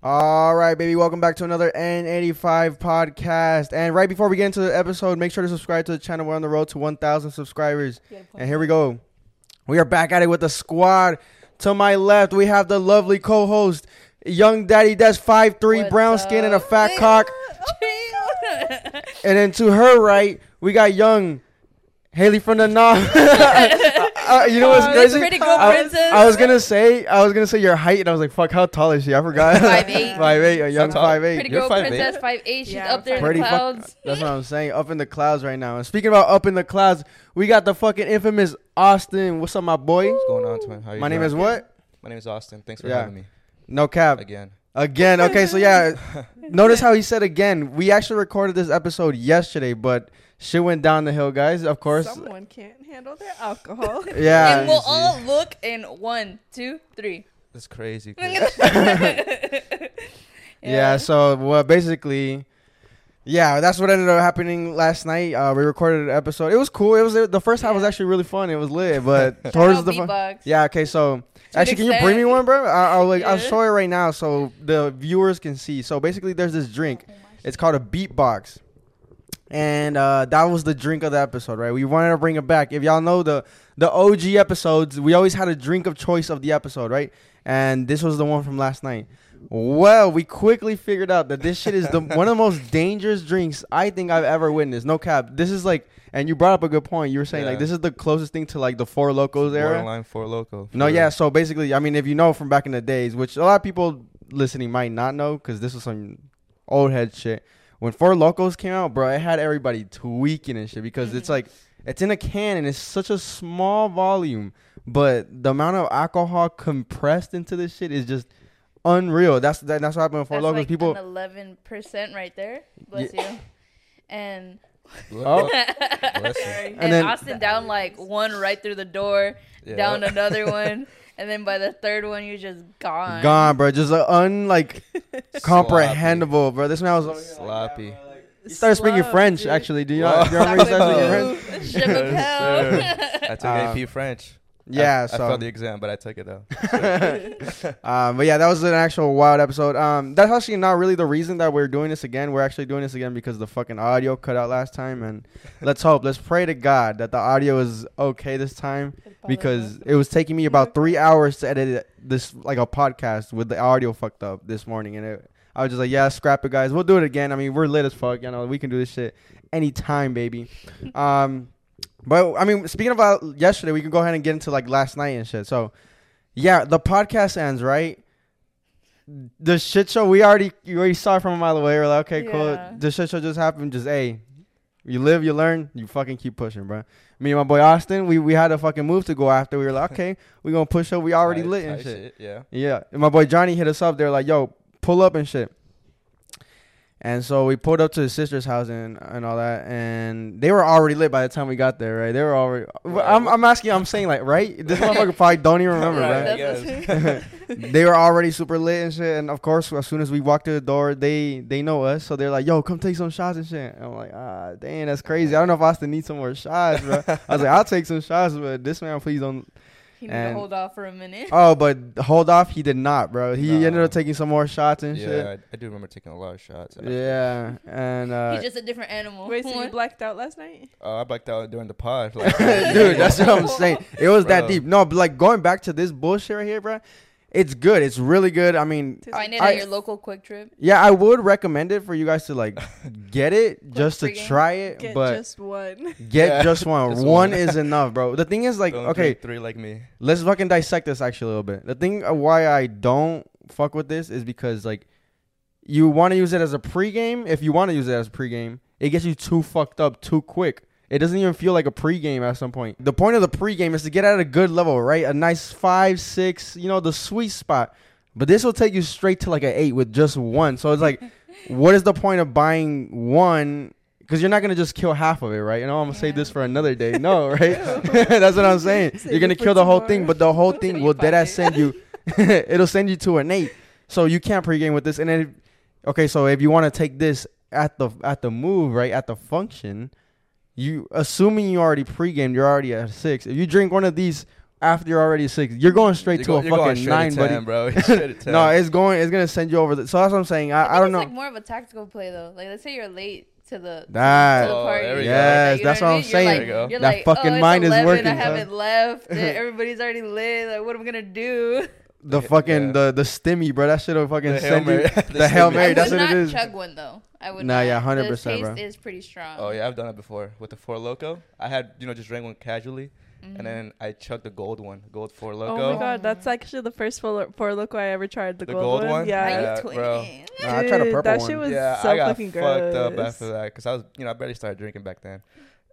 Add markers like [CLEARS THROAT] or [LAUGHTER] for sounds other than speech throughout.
All right, baby. Welcome back to another N85 podcast. And right before we get into the episode, make sure to subscribe to the channel. We're on the road to 1,000 subscribers. And here we go. We are back at it with the squad. To my left, we have the lovely co-host, Young Daddy That's five three, What's brown skin and a fat cock. [LAUGHS] And then to her right, we got Young Haley from the Knob. [LAUGHS] Uh, you know what's crazy? pretty good I, princess. I was gonna say, I was gonna say your height, and I was like, "Fuck, how tall is she?" I forgot. 5'8". [LAUGHS] five eight, a young tall. five eight. Pretty You're girl 5'8"? princess, five eight. She's Yeah, up there in Pretty the fuck- clouds. That's what I'm saying. Up in the clouds right now. And speaking about up in the clouds, we got the fucking infamous Austin. What's up, my boy? What's going on, twin? How you My name doing? is what? My name is Austin. Thanks for Yeah. having me No cap. again. Again. Okay, so yeah. [LAUGHS] Notice how he said again. We actually recorded this episode yesterday, but shit went down the hill, guys. Of course. Someone can't handle their alcohol. [LAUGHS] Yeah. and we'll all look in one, two, three. That's crazy. [LAUGHS] [LAUGHS] Yeah. So well, basically, yeah, that's what ended up happening last night. Uh, we recorded an episode. It was cool. It was the first half was actually really fun. It was lit, but towards the fun. Yeah. Okay. So To actually, an can you bring me one, bro? I, I'll like I'll show it right now so the viewers can see. So basically, there's this drink. It's called a beatbox. And uh, that was the drink of the episode, right? We wanted to bring it back. If y'all know the the OG episodes, we always had a drink of choice of the episode, right? And this was the one from last night. Well, we quickly figured out that this shit is the one of the most dangerous drinks I think I've ever witnessed. No cap. This is like, and you brought up a good point. You were saying like this is the closest thing to like the Four Lokos era. Borderline four loko. No, yeah. So basically, I mean, if you know from back in the days, which a lot of people listening might not know, because this was some old head shit. When Four Lokos came out, bro, it had everybody tweaking and shit because it's Mhm. like it's in a can and it's such a small volume, but the amount of alcohol compressed into this shit is just unreal. That's that, that's what happened with Four That's Lokos. like People, eleven percent right there. Bless you. And oh, [LAUGHS] and, And then- Austin down like one right through the door, Yeah. down another one, [LAUGHS] and then by the third one you're just gone. gone, bro. Just uh, un like [LAUGHS] comprehensible, bro. This man was over here like that, Sloppy. bro, like- He started speaking French, dude. actually. Do you know? Wow. Do you remember he started speaking French? [LAUGHS] Je m'appelle. Yes, I took AP French. Yeah, I, so I failed the exam, but I took it though. [LAUGHS] [LAUGHS] um, but yeah, that was an actual wild episode. Um, that's actually not really the reason that we're doing this again. We're actually doing this again because the fucking audio cut out last time, and [LAUGHS] let's hope, let's pray to God that the audio is okay this time because it was taking me about three hours to edit this like a podcast with the audio fucked up this morning, and it, I was just like, yeah, scrap it, guys. We'll do it again. I mean, we're lit as fuck. You know, we can do this shit anytime, baby. Um, but I mean, speaking about yesterday, we can go ahead and get into like last night and shit. So, yeah, the podcast ends right. The shit show we already you already saw it from a mile away. We're like, okay, Yeah. cool. The shit show just happened. Just hey, you live, you learn, you fucking keep pushing, bro. Me and my boy Austin, we we had a fucking move to go after. We were like, okay, [LAUGHS] we gonna push up. We already Tight- lit and tight shit. Yeah. Yeah, and my boy Johnny hit us up. They're like, "Yo, pull up and shit." And so we pulled up to his sister's house and and all that, and they were already lit by the time we got there, right? They were already. I'm I'm asking, I'm saying like, right? [LAUGHS] This [LAUGHS] motherfucker probably don't even remember, Right, right? [LAUGHS] They were already super lit and shit, and of course, as soon as we walked through the door, they they know us, so they're like, "Yo, come take some shots and shit." And I'm like, "Ah, dang, that's crazy. I don't know if Austin needs some more shots, bro." I was like, "I'll take some shots, but this man, please don't." He need And- to hold off for a minute. Oh, but hold off, he did not, bro. He No. ended up taking some more shots and Yeah, shit. I, I do remember taking a lot of shots. after. Yeah, and uh, He's just a different animal. Wait, so you blacked out last night? Oh, I blacked out during the pod. Like, [LAUGHS] dude, that's what I'm saying. It was that deep. No, but like going back to this bullshit right here, bro. It's good. It's really good. I mean, Find it I- at your local QuikTrip. yeah, I would recommend it for you guys to like [LAUGHS] get it just to try it, Get but just one. [LAUGHS] get Yeah, just one. just one one. is enough, bro. The thing is, like, don't okay, three like me. let's fucking dissect this actually a little bit. The thing uh, why I don't fuck with this is because like you want to use it as a pregame. If you want to use it as a pregame, it gets you too fucked up too quick. It doesn't even feel like a pregame at some point. The point of the pregame is to get at a good level, right? A nice five, six, you know, the sweet spot. But this will take you straight to like an eight with just one. So it's like, [LAUGHS] what is the point of buying one? Because you're not gonna just kill half of it, right? You know, I'm gonna save this for another day. No, [LAUGHS] right? [LAUGHS] That's what I'm saying. You're gonna kill the whole tomorrow. thing, but the whole thing will dead ass send you. it'll send you to an eight. So you can't pregame with this. And then, okay, so if you want to take this at the at the move, right at the function, you assuming you already pregamed, you're already at six. If you drink one of these after you're already six. You're going straight You're to go- a you're going fucking straight nine, to buddy. 10, bro. [LAUGHS] Straight to 10. No, it's going. It's gonna send you over. The, so that's what I'm saying. I, I, think don't it's know. like more of a tactical play though. Like let's say you're late to the to the Oh, party. there we go. Yes, You that's I what I'm? You're saying. like- There you go. You're That like, fucking oh, it's mind is 11, working, I haven't left. [LAUGHS] Everybody's already lit. Like, what am I gonna do? The fucking Yeah. the the stimmy, bro. That shit will fucking The Hail send you. Mary. [LAUGHS] [LAUGHS] The Hail. Mary, that's would what it not is. chug one though. I would. Nah, not. yeah, 100%, The taste bro. is pretty strong. Oh yeah, I've done it before with the Four Loko. I had you know just drank one casually, Mhm. and then I chugged the gold one, gold four Loko. Oh my god, that's actually the first four, four loko I ever tried. The, The gold, gold one. one? Yeah. Yeah, bro. twinning? Nah, I tried a Dude, purple that one. shit was yeah, so I got fucking fucked up gross. after that because I was, you know, I barely started drinking back then.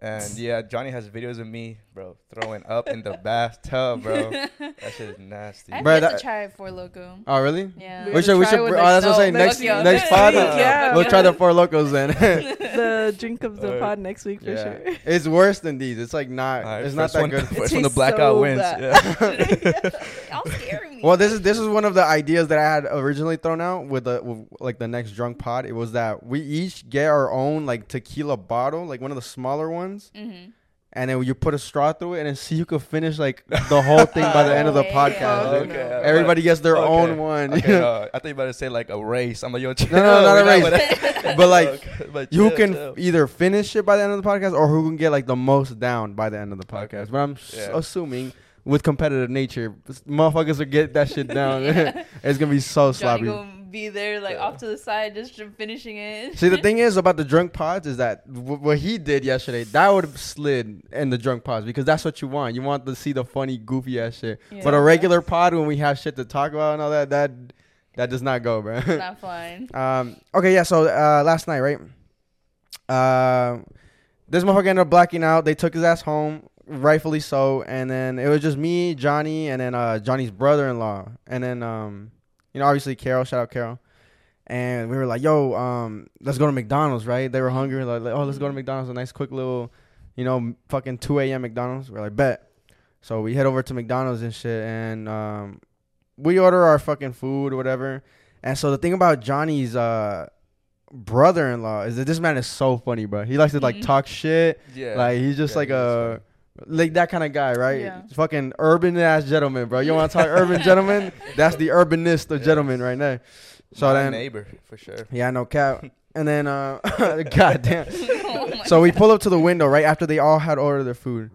And [LAUGHS] yeah, Johnny has videos of me, bro, throwing up in the bathtub, bro. [LAUGHS] That shit is nasty. I've Bruh, yet that- to try Four Loko. Oh really? Yeah. We We should we try should. one Oh, that's what I'm saying. next- Next next [LAUGHS] pod, yeah. Yeah. we'll try the four lokos then. the drink of the Alright. pod next week for Yeah. sure. it's worse than these. It's like not. All right, it's not that one, good. First It one the blackout so wins. Yeah. Y'all scaring me. Well, this is this is one of the ideas that I had originally thrown out with the with, like the next drunk pod. It was that we each get our own like tequila bottle, like one of the smaller ones, Mm-hmm. and then you put a straw through it, and then see who could finish like the whole thing by the end of the [LAUGHS] Oh, podcast. yeah. dude. Okay. Everybody gets their Okay. own one. Okay, no, [LAUGHS] I thought you about to say like a race. I'm like, yo, chill. No, no, not [LAUGHS] a race. But, like, but you chill, can chill. either finish it by the end of the podcast, or who can get like the most down by the end of the podcast. Okay. But I'm s- Yeah. assuming with competitive nature, motherfuckers will get that shit down. it's gonna be so Johnny sloppy. Be there like Yeah. off to the side just finishing it. See, the [LAUGHS] thing is about the drunk pods is that w- what he did yesterday, that would have slid in the drunk pods because that's what you want. You want to see the funny, goofy ass shit. But a regular pod, when we have shit to talk about and all that, that that does not go, bro. not [LAUGHS] fine. um. Okay, yeah. So uh, last night, right? Uh, this motherfucker ended up blacking out. They took his ass home, rightfully so. And then it was just me, Johnny, and then uh, Johnny's brother-in-law, and then um, you know, obviously Carol. Shout out Carol. And we were like, "Yo, um, let's go to McDonald's." Right? They were hungry. Like, "Oh, let's go to McDonald's." A nice, quick little, you know, fucking 2 a.m. McDonald's. We're like, "Bet." So we head over to McDonald's and shit, and um, we order our fucking food or whatever. And so the thing about Johnny's uh brother-in-law is that this man is so funny, bro. He likes to like Mhm. talk shit. Yeah. Like he's just Yeah, like a like that kind of guy, right? Yeah. Fucking urban ass gentleman, bro. You want to talk urban gentleman? [LAUGHS] That's the urbanist of Yes. gentlemen right now. So My then, neighbor for sure. yeah, no cap. [LAUGHS] And then, uh, [LAUGHS] goddamn. Oh So we pull up to the window right after they all had ordered their food.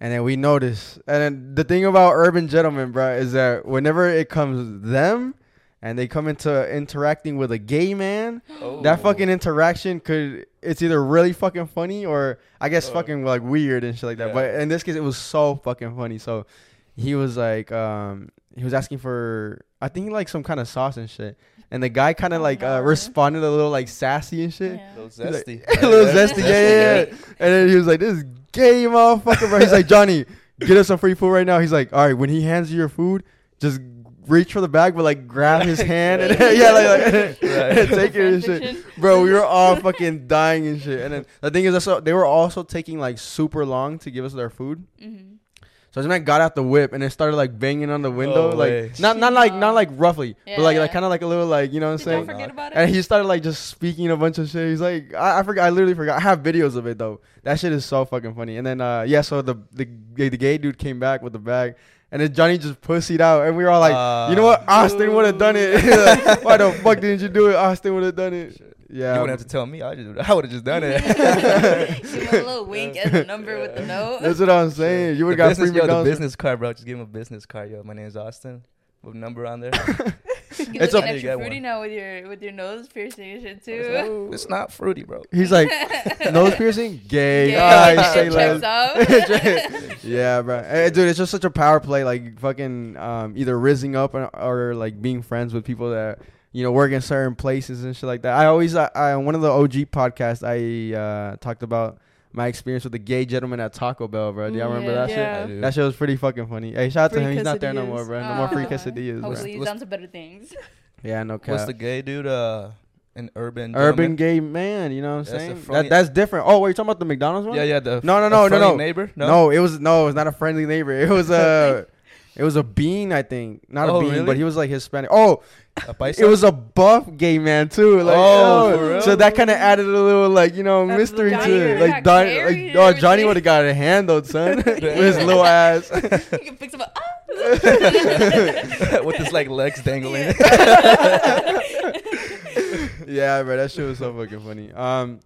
And then we notice. And then the thing about urban gentlemen, bro, is that whenever it comes them and they come into interacting with a gay man, that Oh. fucking interaction could it's either really fucking funny or I guess Uh, fucking like weird and shit like that. yeah. But in this case, it was so fucking funny. So he was like, um, he was asking for I think like some kind of sauce and shit. And the guy kind of Oh, like uh, responded a little like sassy and shit. Yeah. A little He's like- zesty. [LAUGHS] a little zesty, yeah, yeah, yeah. And then he was like, "This gay motherfucker, bro." He's like, "Johnny, get us some free food right now." He's like, "All right, when he hands you your food, just reach for the bag, but like grab his hand and [LAUGHS] [LAUGHS] yeah, like, like Right. [LAUGHS] take it and shit." Bro, we were all fucking dying and shit. And then the thing is, also, they were also taking like super long to give us their food. Mhm. So this man got out the whip and it started like banging on the window, No like way. not not like not like roughly, but like like kind of like a little like you know what I'm Did saying. y'all forget about it? And he started like just speaking a bunch of shit. He's like, I, I forgot. I literally forgot. I have videos of it though. That shit is so fucking funny. And then uh yeah, so the the the, the gay dude came back with the bag, and then Johnny just pussied out, and we were all like, you know what? Uh, Austin would have done it. [LAUGHS] Like, Why the fuck didn't you do it? Austin would have done it. Yeah. You wouldn't have to tell me. I just [LAUGHS] I would have just done it. Give [LAUGHS] him a little wink and the number with the note. That's what I'm saying. You would The have got free business, yo, the business card, bro. Just give him a business card, yo. My name's Austin. With number on there. You It's looking a- You get extra one. fruity now with your with your nose piercing and shit too. not, [LAUGHS] it's not fruity, bro. He's like, nose [LAUGHS] piercing, gay. Yeah, Ah, say less. out. [LAUGHS] yeah, bro. Hey, dude, it's just such a power play. Like fucking um, either rising up or, or like being friends with people that you know work in certain places and shit like that. I always, I, I one of the OG podcasts, I uh, talked about my experience with the gay gentleman at Taco Bell, bro. Do y'all Mm, remember yeah. that shit? Yeah. I. That shit was pretty fucking funny. Hey, shout out to him. He's not there no more, bro. No more free Aw. quesadillas, bro. Hopefully he's What's- down to better things. [LAUGHS] Yeah, no cap. What's the gay dude? Uh, an urban. Urban gentleman? gay man, you know what I'm That's saying? That, that's different. Oh, wait, you talking about the McDonald's one? Yeah, yeah. The No, no, a no, no, friendly no. Neighbor. No? it was no, it was not a friendly neighbor. It was [LAUGHS] uh It was a bean, I think. Not Oh, a bean, really? but he was like Hispanic. Oh, A it was a buff gay man too. Like, Oh, oh, for real? so that kind of added a little like you know That's mystery Johnny to it. Like, Don, like oh, Johnny would have got it handled, son, [LAUGHS] [LAUGHS] with his little ass. you can fix him up. Ah! [LAUGHS] with his like legs dangling. yeah, bro, that shit was so fucking funny. Um,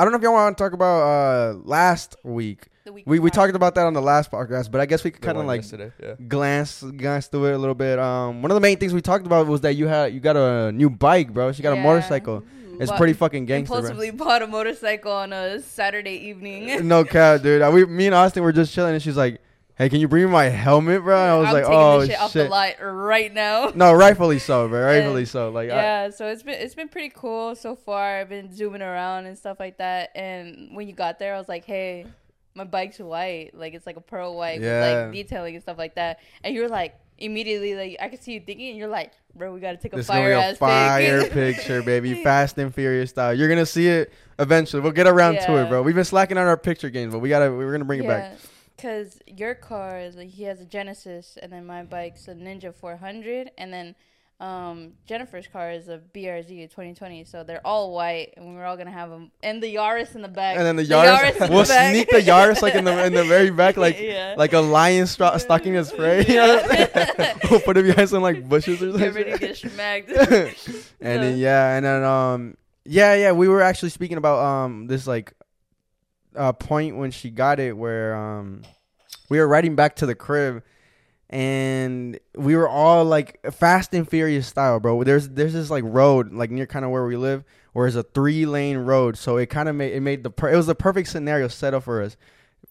I don't know if y'all want to talk about uh last week. The week We we talked about that on the last podcast, but I guess we could kind of like yesterday, yeah. glance glance through it a little bit. Um, one of the main things we talked about was that you had you got a new bike, bro. She got a motorcycle. It's Bought- pretty fucking gangster, bro. Impulsively bought a motorcycle on a Saturday evening. no cap, dude. Uh, We, me and Austin were just chilling, and she's like, "Hey, can you bring me my helmet, bro?" And I was I'm like, "Oh shit, off the shit." lot right now. No, rightfully so, bro. [LAUGHS] And- Rightfully so. Like, I, yeah, so it's been it's been pretty cool so far. I've been zooming around and stuff like that. And when you got there, I was like, "Hey, my bike's white. Like it's like a pearl white Yeah. with like detailing and stuff like that." And you were like immediately like I could see you thinking, and you're like, "Bro, we gotta take a this fire a ass fire pic." picture, baby. Fast and Furious style. You're gonna see it eventually. We'll get around to it, bro. We've been slacking on our picture games, but we gotta. We're gonna bring it back. Cause your car is like he has a Genesis, and then my bike's a Ninja 400, and then um, Jennifer's car is a BRZ 2020. So they're all white, and we're all gonna have them, and the Yaris in the back. And then the Yaris, the we'll back. sneak the Yaris like in the in the very back, like [LAUGHS] yeah. like a lion stra- stalking his prey. You know what [LAUGHS] I'm we'll put it behind some like bushes or Get ready to something. get smacked. [LAUGHS] and then yeah, and then um yeah yeah we were actually speaking about um this like uh point when she got it where um we were riding back to the crib and we were all like fast and furious style bro there's there's this like road like near kind of where we live where it's a three lane road so it kind of made it made the per- it was the perfect scenario set up for us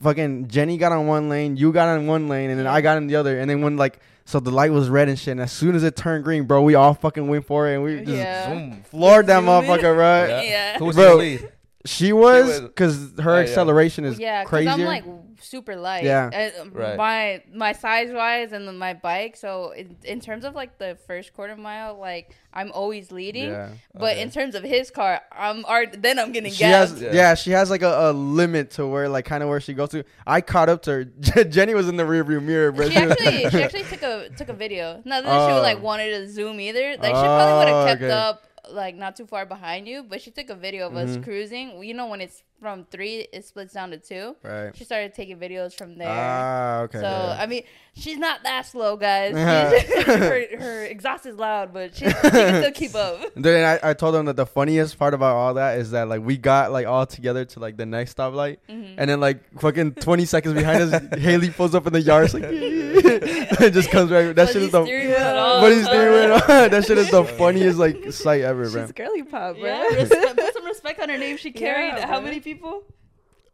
fucking jenny got on one lane you got on one lane and then i got in the other and then when like so the light was red and shit and as soon as it turned green bro we all fucking went for it and we just Yeah. Floored that motherfucker right Yeah. Yeah. Who was Bro, the lead? She was was- because her Oh, yeah. acceleration is yeah, because I'm like super light. Yeah. Uh, Right. My my size wise and then my bike. So in, in terms of like the first quarter mile, like I'm always leading. yeah But Okay. in terms of his car, I'm already, then I'm getting she has yeah. Yeah. she has like a, a limit to where like kind of where she goes to i caught up to her [LAUGHS] jenny was in the rearview mirror bro She actually she actually took a took a video. Not that she Oh. would like wanted to zoom either. Like she probably would Oh, have kept okay. up like not too far behind you, but she took a video of us Mhm. cruising. You know when it's from three, it splits down to two. right She started taking videos from there. ah okay So yeah. I mean, she's not that slow, guys. [LAUGHS] Yeah. [LAUGHS] Her, her exhaust is loud, but she, she can [LAUGHS] still keep up. then I, I told them that the funniest part about all that is that like we got like all together to like the next stoplight Mhm. and then like fucking 20 seconds behind us haley pulls up in the yard like it just comes right that shit is the Steering wheel and all. but he's doing it that shit is the funniest like sight ever bro She's girly pop, bro. Yeah, respect, on her name. She carried Yeah, how many people?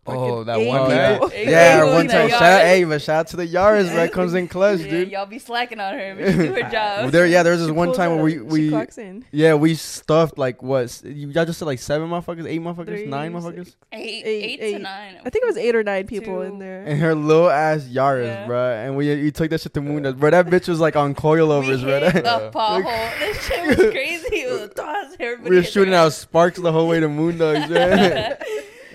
Oh, that eight one Oh, guy. Eight yeah, people one time. Shout out, yard. hey, but shout out to the Yaris, bro. Comes in clutch, [LAUGHS] Yeah, dude. y'all be slacking on her, but she do her [LAUGHS] Well, job. there, yeah, there was this She one time where up, we she we in. yeah we stuffed like what you y'all just said like seven motherfuckers, eight motherfuckers, nine motherfuckers, eight, Eight, eight, eight. to nine. I think it was eight or nine people Two. in there. and her little ass Yaris, Yeah. bro. And we you took that shit to Moon, bro. That bitch was like on coilovers, bro. [LAUGHS] That- the pothole. This shit was crazy. It was a toss. Everybody we were shooting out sparks the whole way to Moondogs, man.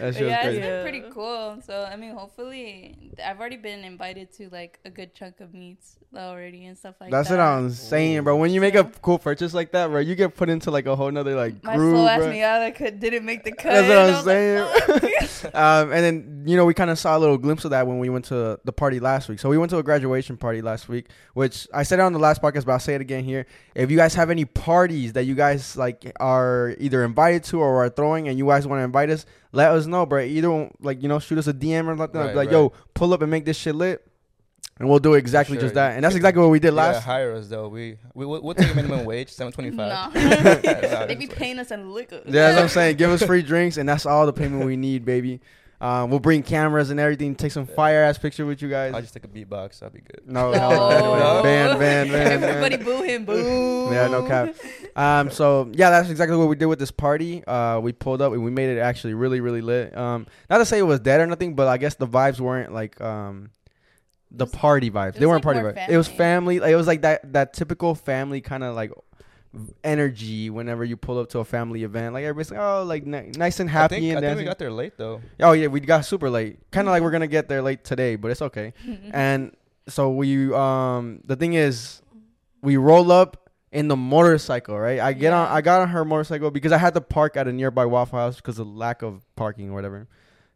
That shit was yeah, it's crazy. been Yeah. pretty cool. So I mean, hopefully, I've already been invited to like a good chunk of meets already and stuff like That's that. That's what I'm saying, bro. When you make a cool purchase like that, bro, you get put into like a whole nother like group. My groove, slow ass bro. Miata could didn't make the cut. That's what I'm I was like, saying. [LAUGHS] Um, and then you know we kind of saw a little glimpse of that when we went to the party last week. So we went to a graduation party last week, which I said it on the last podcast, but I'll say it again here. If you guys have any parties that you guys like are either invited to or are throwing, and you guys want to invite us, let us know, bro. Either one, like you know, shoot us a DM or something. Right, like, right. yo, pull up and make this shit lit, and we'll do exactly sure. just that. And that's exactly what we did Yeah, last. hire us though. We we we'll, we'll take a minimum wage, seven twenty five. No. [LAUGHS] they be paying us in liquor. Yeah, that's what I'm saying. Give us free drinks, and that's all the payment we need, baby. Um, we'll bring cameras and everything. Take some fire ass picture with you guys. I'll just take a beatbox. That'd be good. No, [LAUGHS] No. hell no. Ban, ban, ban, Everybody ban. boo him, boo. Yeah, no cap. Um, so yeah, that's exactly what we did with this party. Uh, we pulled up and we made it actually really, really lit. Um, not to say it was dead or nothing, but I guess the vibes weren't like um, the party vibes. They weren't like, party more vibes. It was family. family. Like, it was like that that typical family kind of like energy whenever you pull up to a family event. Like everybody's like, oh, like ni- nice and happy I think, and I think we got there late though. Oh yeah, we got super late. Kind of like we're gonna get there late today, but it's okay. [LAUGHS] and so we um the thing is, we roll up in the motorcycle, right? I get on, I got on her motorcycle because I had to park at a nearby Waffle House because of lack of parking or whatever.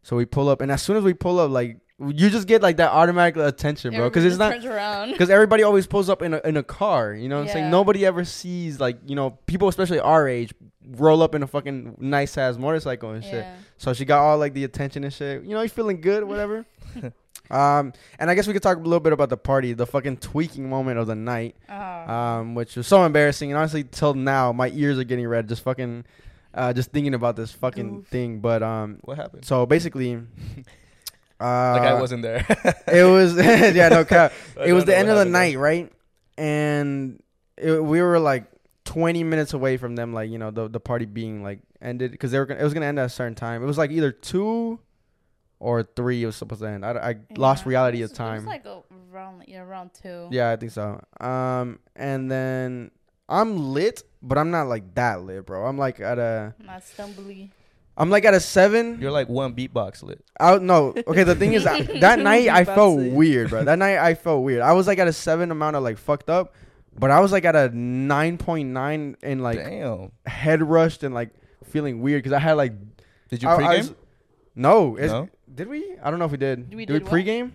So we pull up, and as soon as we pull up, like you just get like that automatic attention, bro, because it's not around. because everybody always pulls up in a in a car. You know what I'm saying? Nobody ever sees like you know people, especially our age, roll up in a fucking nice ass motorcycle and shit. Yeah. So she got all like the attention and shit. You know, you feeling good, [LAUGHS] whatever. um, and I guess we could talk a little bit about the party, the fucking tweaking moment of the night, Oh. um, which was so embarrassing. And honestly, till now, my ears are getting red just fucking, uh, just thinking about this fucking Oof. thing. But um, What happened? so basically, [LAUGHS] uh, like I wasn't there. it was [LAUGHS] [LAUGHS] yeah, no cap. It was the end of the happened there. night, right? And it, we were like 20 minutes away from them, like you know, the the party being like ended because they were gonna, it was gonna end at a certain time. It was like either two or three. It was supposed to end. I, I lost reality It of was- It time. was like a, around yeah, around two. yeah, I think so. Um, and then I'm lit, but I'm not like that lit, bro. I'm like at a Not stumbly. I'm like at a seven. You're like one beatbox lit. I no. Okay, the thing is, I- [LAUGHS] that night I felt weird, bro. That night I felt weird. I was like at a seven amount of like fucked up, but I was like at a nine point nine and like Damn. head rushed and like feeling weird because I had like Did you I- I pregame? was- no, it's, No? did we? I don't know if we did. We did we did what? pregame?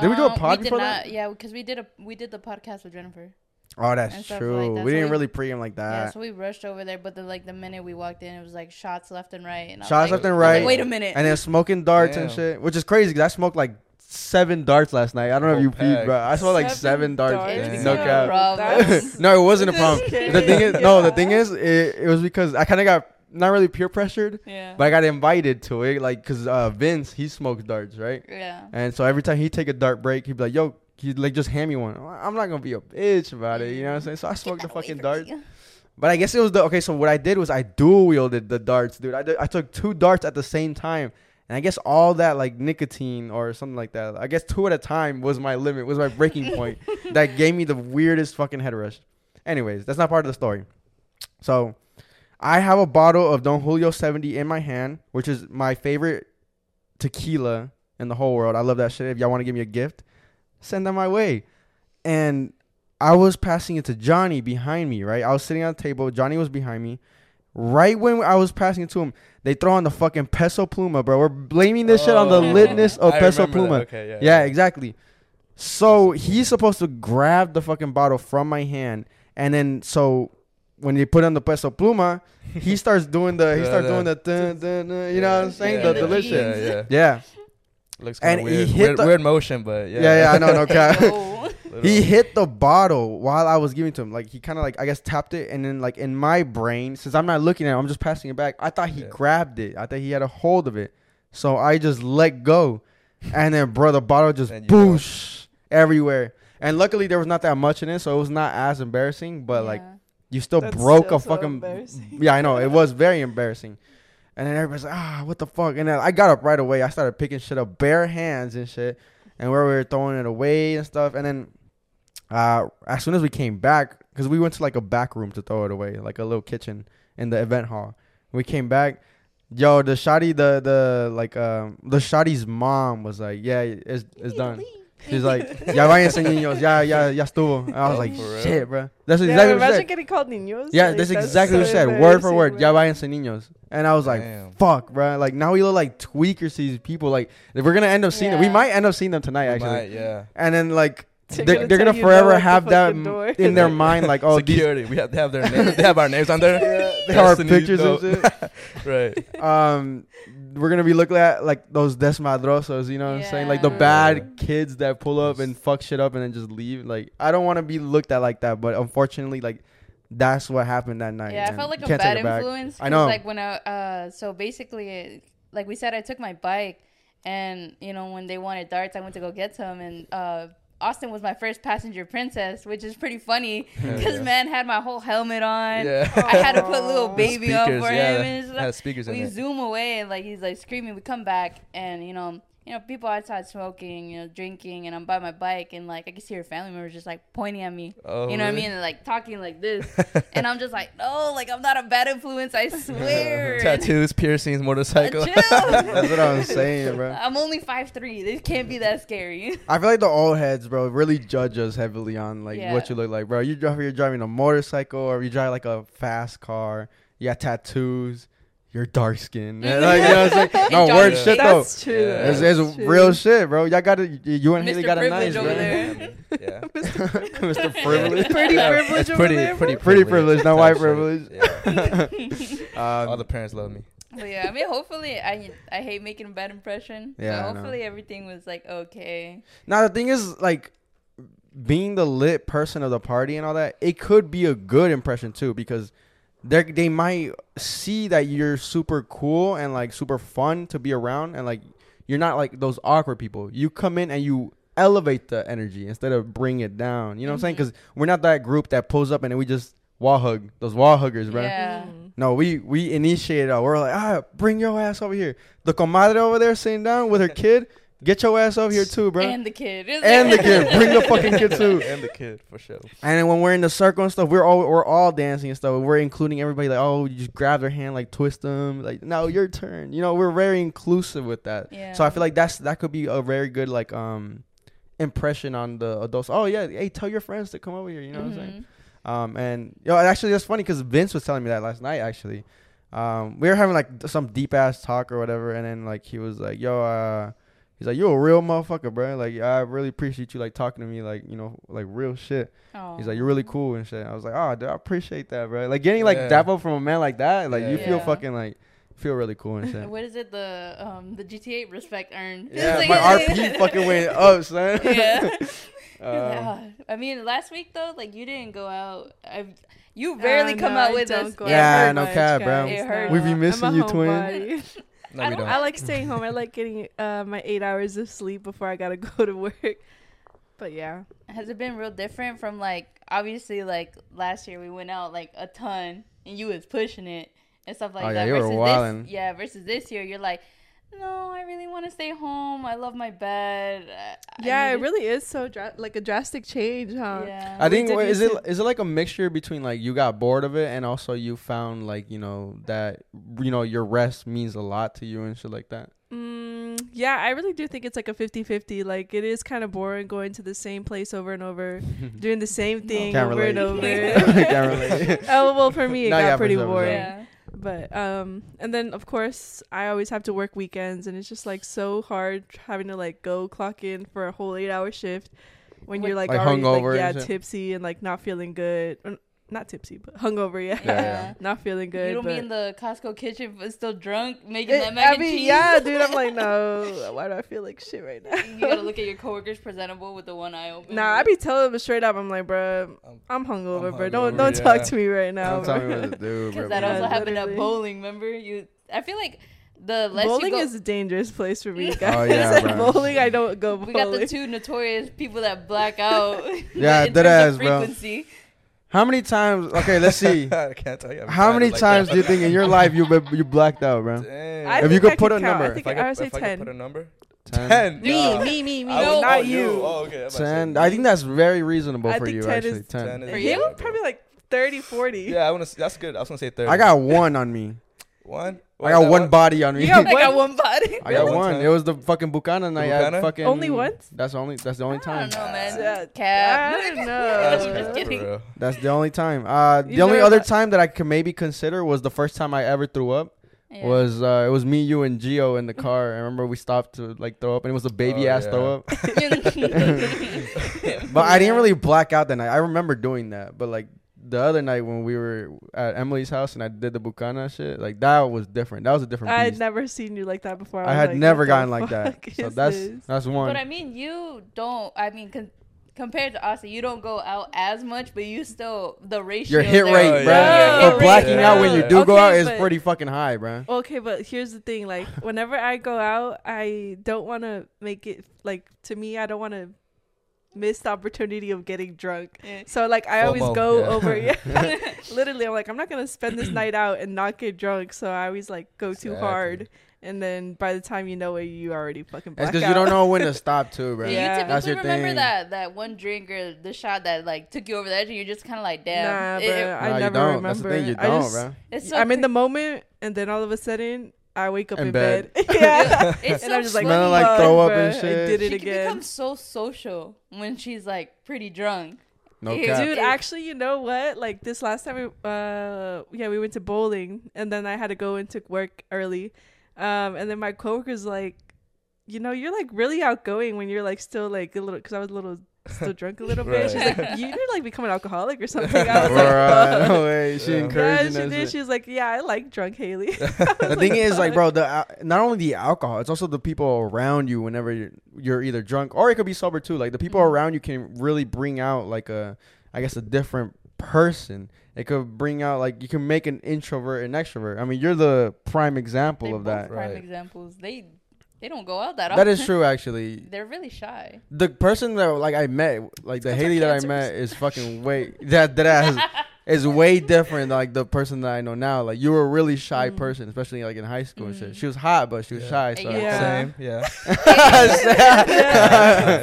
Did we do a Um, pod we before did that? Yeah, because we did a we did the podcast with Jennifer. Oh, that's true. like that. We So didn't we- really pregame like yeah, that. so we rushed over there, but the like the minute we walked in, it was like shots left and right. And I was Shots like- left and I was like, right. Wait a minute. and then smoking darts and shit, which is crazy because I smoked like seven darts last night. I don't know if you peed, pack. bro. I smoked like Seven seven darts. darts? No cap. [LAUGHS] No, it wasn't a [LAUGHS] problem. The thing is, no, the thing is, it, it was because I kind of got not really peer pressured, yeah. but I got invited to it, like, cause uh, Vince he smokes darts, right? yeah. And so every time he take a dart break, he'd be like, "Yo," he'd like just hand me one. I'm not gonna be a bitch about it, you know what I'm saying? So I smoked the fucking dart. But I guess it was the okay. So what I did was I dual wielded the darts, dude. I did, I took two darts at the same time, and I guess all that like nicotine or something like that. I guess two at a time was my limit, was my breaking point. [LAUGHS] that gave me the weirdest fucking head rush. Anyways, that's not part of the story. So I have a bottle of Don Julio 70 in my hand, which is my favorite tequila in the whole world. I love that shit. If y'all want to give me a gift, send that my way. And I was passing it to Johnny behind me, right? I was sitting on the table. Johnny was behind me. Right when I was passing it to him, they throw on the fucking peso pluma, bro. We're blaming this shit on the Oh. litness of [LAUGHS] I peso pluma. Okay, yeah. Yeah, exactly. So he's supposed to grab the fucking bottle from my hand, and then so when they put on the peso pluma, he starts doing the he Yeah, starts doing the dun, dun, dun, you know what I'm saying? Yeah, the the delicious. Yeah, yeah. Yeah, Looks kind And of he weird. hit Weird, the- weird motion, but yeah. yeah, yeah. I know, no [LAUGHS] cap. He hit the bottle while I was giving it to him. Like he kind of like I guess tapped it, and then like in my brain, since I'm not looking at it, I'm just passing it back. I thought he Yeah. grabbed it. I thought he had a hold of it, so I just let go, and then bro, the bottle just And know. boosh everywhere. And luckily there was not that much in it, so it was not as embarrassing. But like you still That's broke still a so fucking. embarrassing. yeah, I know it was very embarrassing. And then everybody's like, ah, what the fuck? And then I got up right away. I started picking shit up bare hands and shit, and where we were throwing it away and stuff. And then uh, as soon as we came back, because we went to like a back room to throw it away, like a little kitchen in the event hall. We came back. Yo, the shoddy, the the like um the shoddy's mom was like, yeah, it's it's done. She's like, ya vayan [LAUGHS] niños, ya ya ya estuvo. And I was Oh, like, shit, bro. That's Yeah, exactly what she imagine said. getting called niños. Yeah, Like, that's exactly what she so said, word for word. embarrassing, Ya like- vayan niños. And I was like, Damn. fuck, bro. Like now we look like tweakers to these people. Like if we're gonna end up seeing them. We might end up seeing them tonight, We actually. might, yeah. And then like [LAUGHS] They're they're, gonna they're gonna you no forever have that m- door. in their mind, like, oh, these Security. we have to have their names. they have our names on there. [LAUGHS] they have our pictures and shit. right. um, we're gonna be looking at like those desmadrosos, you know what I'm saying? Like the bad kids that pull up and fuck shit up and then just leave. Like I don't want to be looked at like that, but unfortunately, like that's what happened that night. Yeah, I and felt like you a can't take bad it back. influence. I 'cause, know. Like when I, uh, so basically, it, like we said, I took my bike, and you know when they wanted darts, I went to go get some, and uh, Austin was my first passenger princess, which is pretty funny [LAUGHS] because yeah. man had my whole helmet on. Yeah. I had to put little baby on Speakers, for yeah, him and stuff. Has speakers in we it. zoom away and like he's like screaming. We come back and you know you know, people outside smoking, you know, drinking, and I'm by my bike, and like I can see her family members just like pointing at me. Oh, you know what I mean? And, like talking like this, [LAUGHS] and I'm just like, no, like I'm not a bad influence. I swear. [LAUGHS] Tattoos, piercings, motorcycle. Chill. [LAUGHS] That's what I'm saying, bro. I'm only five three. This can't be that scary. I feel like the old heads, bro, really judge us heavily on like Yeah. what you look like, bro. You drive, you're driving a motorcycle or you drive like a fast car. You got tattoos. You're dark skinned. [LAUGHS] like, you know what I'm saying? No word it. shit though. That's true. Yeah. It's, it's true. real shit, bro. Y'all got it. You and Haley got a nice, over bro. there. [LAUGHS] yeah. [LAUGHS] Mr. Privilege. Pretty Yeah, privilege it's pretty, there, pretty, Pretty privilege, not white Type privilege. Yeah. Um, All the parents love me. But yeah, I mean, hopefully, I I hate making a bad impression. Yeah, I hopefully everything was like okay. Now the thing is, like, being the lit person of the party and all that, it could be a good impression too because they they might see that you're super cool and like super fun to be around and like you're not like those awkward people. You come in and you elevate the energy instead of bring it down. You know what I'm saying? Because we're not that group that pulls up and then we just wall hug those wall huggers, bro. Yeah. Mm. No, we we initiate it. all. We're like, ah, bring your ass over here. The comadre over there sitting down with her kid. Get your ass over here too, bro. And the kid. And the kid. Bring the fucking kid too. [LAUGHS] and the kid for sure. And then when we're in the circle and stuff, we're all we're all dancing and stuff. We're including everybody. Like, oh, you just grab their hand, like twist them. Like, no, your turn. You know, we're very inclusive with that. Yeah. So I feel like that's that could be a very good like um impression on the adults. Oh yeah, hey, tell your friends to come over here. You know what I'm saying? Mhm. Um, and you know, actually, that's funny because Vince was telling me that last night. Actually, um, we were having like some deep ass talk or whatever, and then like he was like, "Yo, uh, he's like, "You're a real motherfucker, bro. Like, I really appreciate you like talking to me, like, you know, like real shit." He's like, "You're really cool and shit." I was like, "Oh, dude, I appreciate that, bro. Like getting like Yeah. dap up from a man like that, like you feel Yeah. fucking like feel really cool and shit." [LAUGHS] What is it? The um the GTA respect earned. yeah, It's my RP fucking went up, son. Yeah. Um, [LAUGHS] [LAUGHS] Yeah. I mean, last week though, like you didn't go out. I've, you rarely Uh, come no, out I with don't us. Yeah, out no much, cap, bro. guys, It hurts. We be I'm missing you, twin. Homebody. No, I don't- don't. I like staying home. I like getting uh, my eight hours of sleep before I gotta [LAUGHS] go to work. But yeah, Has it been real different from like obviously like last year we went out like a ton and you was pushing it and stuff like Oh, yeah, that. you were versus wildin'. this, yeah, versus this year you're like, no, I really want to stay home. I love my bed. I- I yeah, it really is so dra- like a drastic change, huh? Yeah. I think wait, is used it to- is it like a mixture between like you got bored of it and also you found like you know that you know your rest means a lot to you and shit like that. Mm, yeah, I really do think it's like a 50-50. Like it is kind of boring going to the same place over and over, [LAUGHS] doing the same thing Can't over and over. [LAUGHS] Can't relate. [LAUGHS] oh well, for me it No, got yeah, pretty sure, boring. sure. yeah. But um, and then of course I always have to work weekends, and it's just like so hard having to like go clock in for a whole eight hour shift when What- you're like, Like already hungover like, yeah, tipsy and like not feeling good. Or, not tipsy, but hungover. Yeah, Yeah, yeah. [LAUGHS] not feeling good. You don't but be in the Costco kitchen but still drunk making It- that mac I and mean, cheese. yeah, dude. I'm like, [LAUGHS] no. Why do I feel like shit right now? you gotta look at your [LAUGHS] coworkers presentable with the one eye open. Nah, I be telling them straight up. I'm like, bruh, I'm- I'm hungover, I'm bro. Don't don't yeah. talk to me right now. Don't tell me what to do, bro. because that Yeah, also happened at bowling. Remember you? I feel like the less bowling you go, is a dangerous place for me, guys. Oh, guys. yeah, bro. bowling, I don't go bowling. we got the two notorious people that black out. Yeah, in dead terms of ass, bro. Frequency. How many times? Okay, let's see. [LAUGHS] I can't tell you. I'm How many like times that. do you think in your life you be, you blacked out, bro? Dang. I If you could I put a count. number. I think if I, I, would say if I could ten. put a number, Ten. ten. Me, Nah. me, me, me, I would- not oh, you. Oh, okay. I'm about to say Ten. I think that's very reasonable I for think you. 10 Actually, is- ten. 10 is For For you? you, probably like 30, 40. Yeah, I want to. That's good. I was gonna say thirty. I got one on me. one. I got one body on me. You got [LAUGHS] I got one body. I got One one. It was the fucking Bucana night. at Bucana? fucking Only once? That's the only. That's the only I time. don't know, man. Yeah, Cap. I don't That's know. just kidding. For real. That's the only time. Uh, the You only sure other about- time that I could maybe consider was the first time I ever threw up. Yeah. Was uh, it was me, you, and Gio in the car. I remember we stopped to like throw up, and it was a baby Oh, ass yeah. throw up. [LAUGHS] [LAUGHS] But I didn't really black out that night. I remember doing that, but like the other night when we were at Emily's house and I did the Bucana shit, like that was different. That was a different I had beast. never seen you like that before. I was had like, never gotten like that. So that's this? that's one. But I mean, you don't. I mean, con- compared to Austin, you don't go out as much, but you still the ratio. Your hit there- rate, bro. yeah. Your For blacking rate, out when you bro. do go out is but- pretty fucking high, bro. Okay, but here's the thing: like, whenever I go out, I don't want to make it like to me. I don't want to missed opportunity of getting drunk. Yeah. So like I always go yeah. over [LAUGHS] yeah. [LAUGHS] Literally I'm like I'm not gonna spend this night out and not get drunk. So I always like go too Exactly. hard. And then by the time you know it, you already fucking It's black because you don't know when to [LAUGHS] stop too, bro. Do Yeah. you That's typically your remember thing. that that one drink or the shot that like took you over the edge and you're just kind of like, damn. Nah, It- but it- I Nah, you never don't. remember. That's the thing, you I don't, just- bro. it's so I'm in the moment, and then all of a sudden I wake up In in, bed. bed. [LAUGHS] yeah, It's and so I'm just like, Smelling funny. like throw up and shit." I did it She can again. become so social when she's like pretty drunk. No Dude, cap. Dude, actually, you know what? Like this last time, we, uh, yeah, we went to bowling, and then I had to go into work early, um, and then my coworker's like, you know, you're like really outgoing when you're like still like a little, because I was a little still drunk a little bit. She's like, you need to like become an alcoholic or something. I was like, Bruh, "Fuck." no way. She Yeah. Yeah, she did. shit. She was like, "Yeah, I like drunk Haley." [LAUGHS] the thing is, like, bro, the al- not only the alcohol, it's also the people around you. Whenever you're, you're either drunk or it could be sober too. Like the people Mhm. around you can really bring out like a, I guess, a different person. It could bring out like you can make an introvert an extrovert. I mean, you're the prime example They of both that. prime Right. examples. They they don't go out that often. That is true, actually. [LAUGHS] They're really shy. The person that like I met, like the Haley that I met, is fucking [LAUGHS] way that that is, [LAUGHS] is way different. Like the person that I know now. Like you were a really shy Mm. person, especially like in high school and Mm. shit. She was hot, but she was Yeah. shy. So Yeah. Same. Yeah.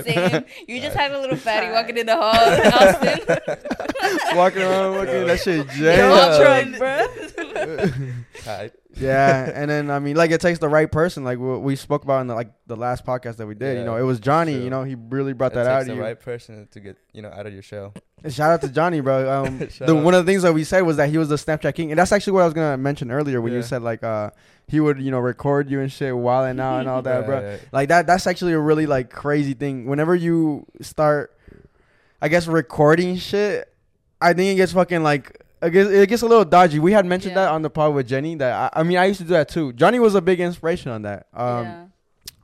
Same. You just had a little fatty walking in the hall, Austin. walking around looking that shit You're jam. all Yeah. drunk, bruh. Yeah, and then I mean, like it takes the right person. Like we, we spoke about in the, like the last podcast that we did. you know, it was Johnny. true. You know, he really brought It that out the of you. right person to get you know out of your shell. And Shout out to Johnny, bro. [LAUGHS] Um, the, one of the things that we said was that he was the Snapchat king, and that's actually what I was gonna mention earlier when you said like uh he would you know record you and shit while and out and all that, bro. Right. Like that that's actually a really like crazy thing. Whenever you start, I guess recording shit, I think it gets fucking like. It gets, it gets a little dodgy. We had mentioned Yeah. that on the pod with Jenny. That I, I mean, I used to do that too. Johnny was a big inspiration on that. Um, yeah.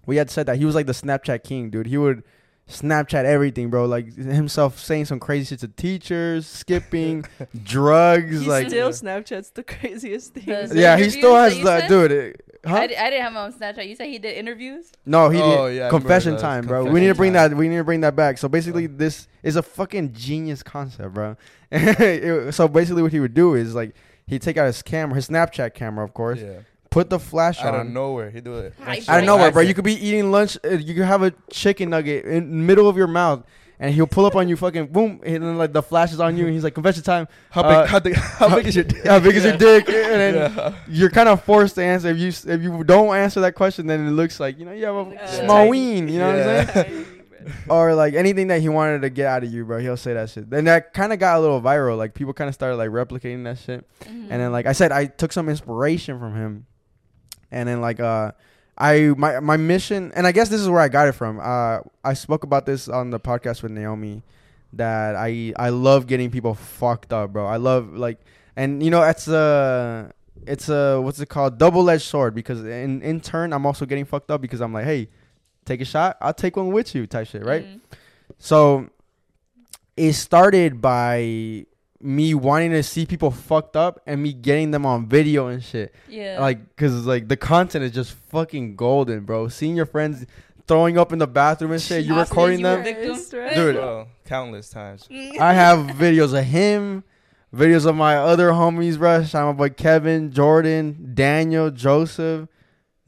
we had said that he was like the Snapchat king, dude. He would Snapchat everything, bro. Like himself saying some crazy shit to teachers, skipping, [LAUGHS] drugs, He like still Snapchat's the [LAUGHS] craziest thing. Does yeah, he still has you the dude. It, huh? I, I didn't have my own Snapchat. You said he did interviews. No, he Oh, did. yeah, confession those. time, bro. we need to bring time. that. We need to bring that back. So basically, this is a fucking genius concept, bro. [LAUGHS] It- so basically, what he would do is like he'd take out his camera, his Snapchat camera, of course, Yeah. put the flash Out of nowhere, he do it. Out of Out nowhere, bro. You could be eating lunch. Uh, you could have a chicken nugget in the middle of your mouth, and he'll pull up on you, fucking boom, and then like the flash is on you, and he's like, "Confession time." How Uh, big? [LAUGHS] how, big [LAUGHS] how big is your dick? How big is your dick? And then Yeah. you're kind of forced to answer. If you if you don't answer that question, then it looks like you know you have a Yeah. small Tiny. ween. You know what I'm saying? [LAUGHS] or like anything that he wanted to get out of you, bro. He'll say that shit. Then that kind of got a little viral. Like people kind of started like replicating that shit. Mhm. And then like I said, I took some inspiration from him. And then like uh I my my mission and I guess this is where I got it from. Uh I spoke about this on the podcast with Naomi that I I love getting people fucked up, bro. I love like and you know it's a it's a what's it called double edged sword because in in turn I'm also getting fucked up because I'm like hey take a shot I'll take one with you type shit right Mhm. so it started by me wanting to see people fucked up and me getting them on video and shit. Yeah. Like, cause like the content is just fucking golden, bro. Seeing your friends throwing up in the bathroom and shit, you Austin, recording you them. victim? Stress. Dude. Bro, countless times. [LAUGHS] I have videos of him, videos of my other homies, bro. Shout out my boy Kevin, Jordan, Daniel, Joseph.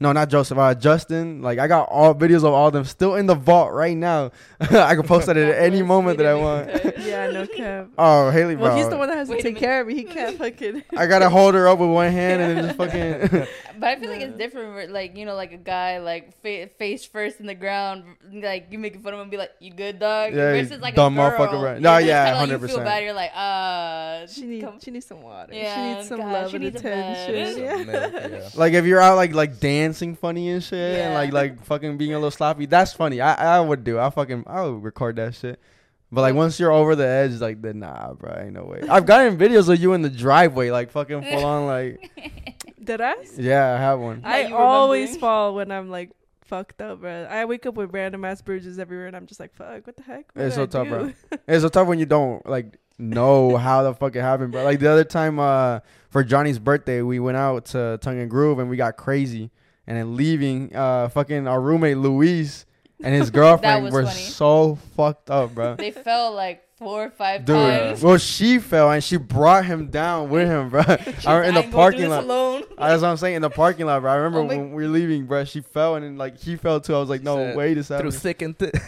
No, not Joseph. Uh, Justin. Like I got all videos of all of them still in the vault right now. [LAUGHS] I can post that at [LAUGHS] any moment that I want. yeah, no cap. [LAUGHS] Oh, Haley, bro. Well, he's the one that has to Wait a take care of me. He can't fucking. I gotta hold her up with one hand and then just fucking. But I feel like it's different. where, Like you know, like a guy like fa- face first in the ground, like you making fun of him, and be like, "You good, dog?" Yeah, Versus like dumb a girl. motherfucker, right. You're No, yeah, kinda, like, You 100%. feel bad. You're like, uh, She needs. She needs some water. Yeah, she needs some God, love she and needs attention. Yeah. yeah. like if you're out like like dancing funny and shit and like like fucking being a little sloppy, that's funny. I I would do. I fucking I would record that shit. But like once you're over the edge, like then nah, bro, ain't no way. I've gotten videos of you in the driveway, like fucking [LAUGHS] full on, like [LAUGHS] Did I? yeah, I have one. I always remembering? fall when I'm like fucked up, bro. I wake up with random ass bruises everywhere, and I'm just like, fuck, what the heck? What It's so I tough, bro. [LAUGHS] It's so tough when you don't like know how the fuck it happened, bro. Like the other time, uh, for Johnny's birthday, we went out to Tongue and Groove and we got crazy, and then leaving, uh, fucking our roommate Luis and his [LAUGHS] girlfriend were funny. so fucked up, bro. They fell like four or five Dude, times. well, she fell and she brought him down with him, bro. [LAUGHS] She's I, in the ain't going through parking lot. alone. That's what I'm saying. In the parking lot, bro. I remember Oh when we were leaving, bro. She fell and then like he fell too. I was like, She no said, way, this Through happened. thick and thin. [LAUGHS]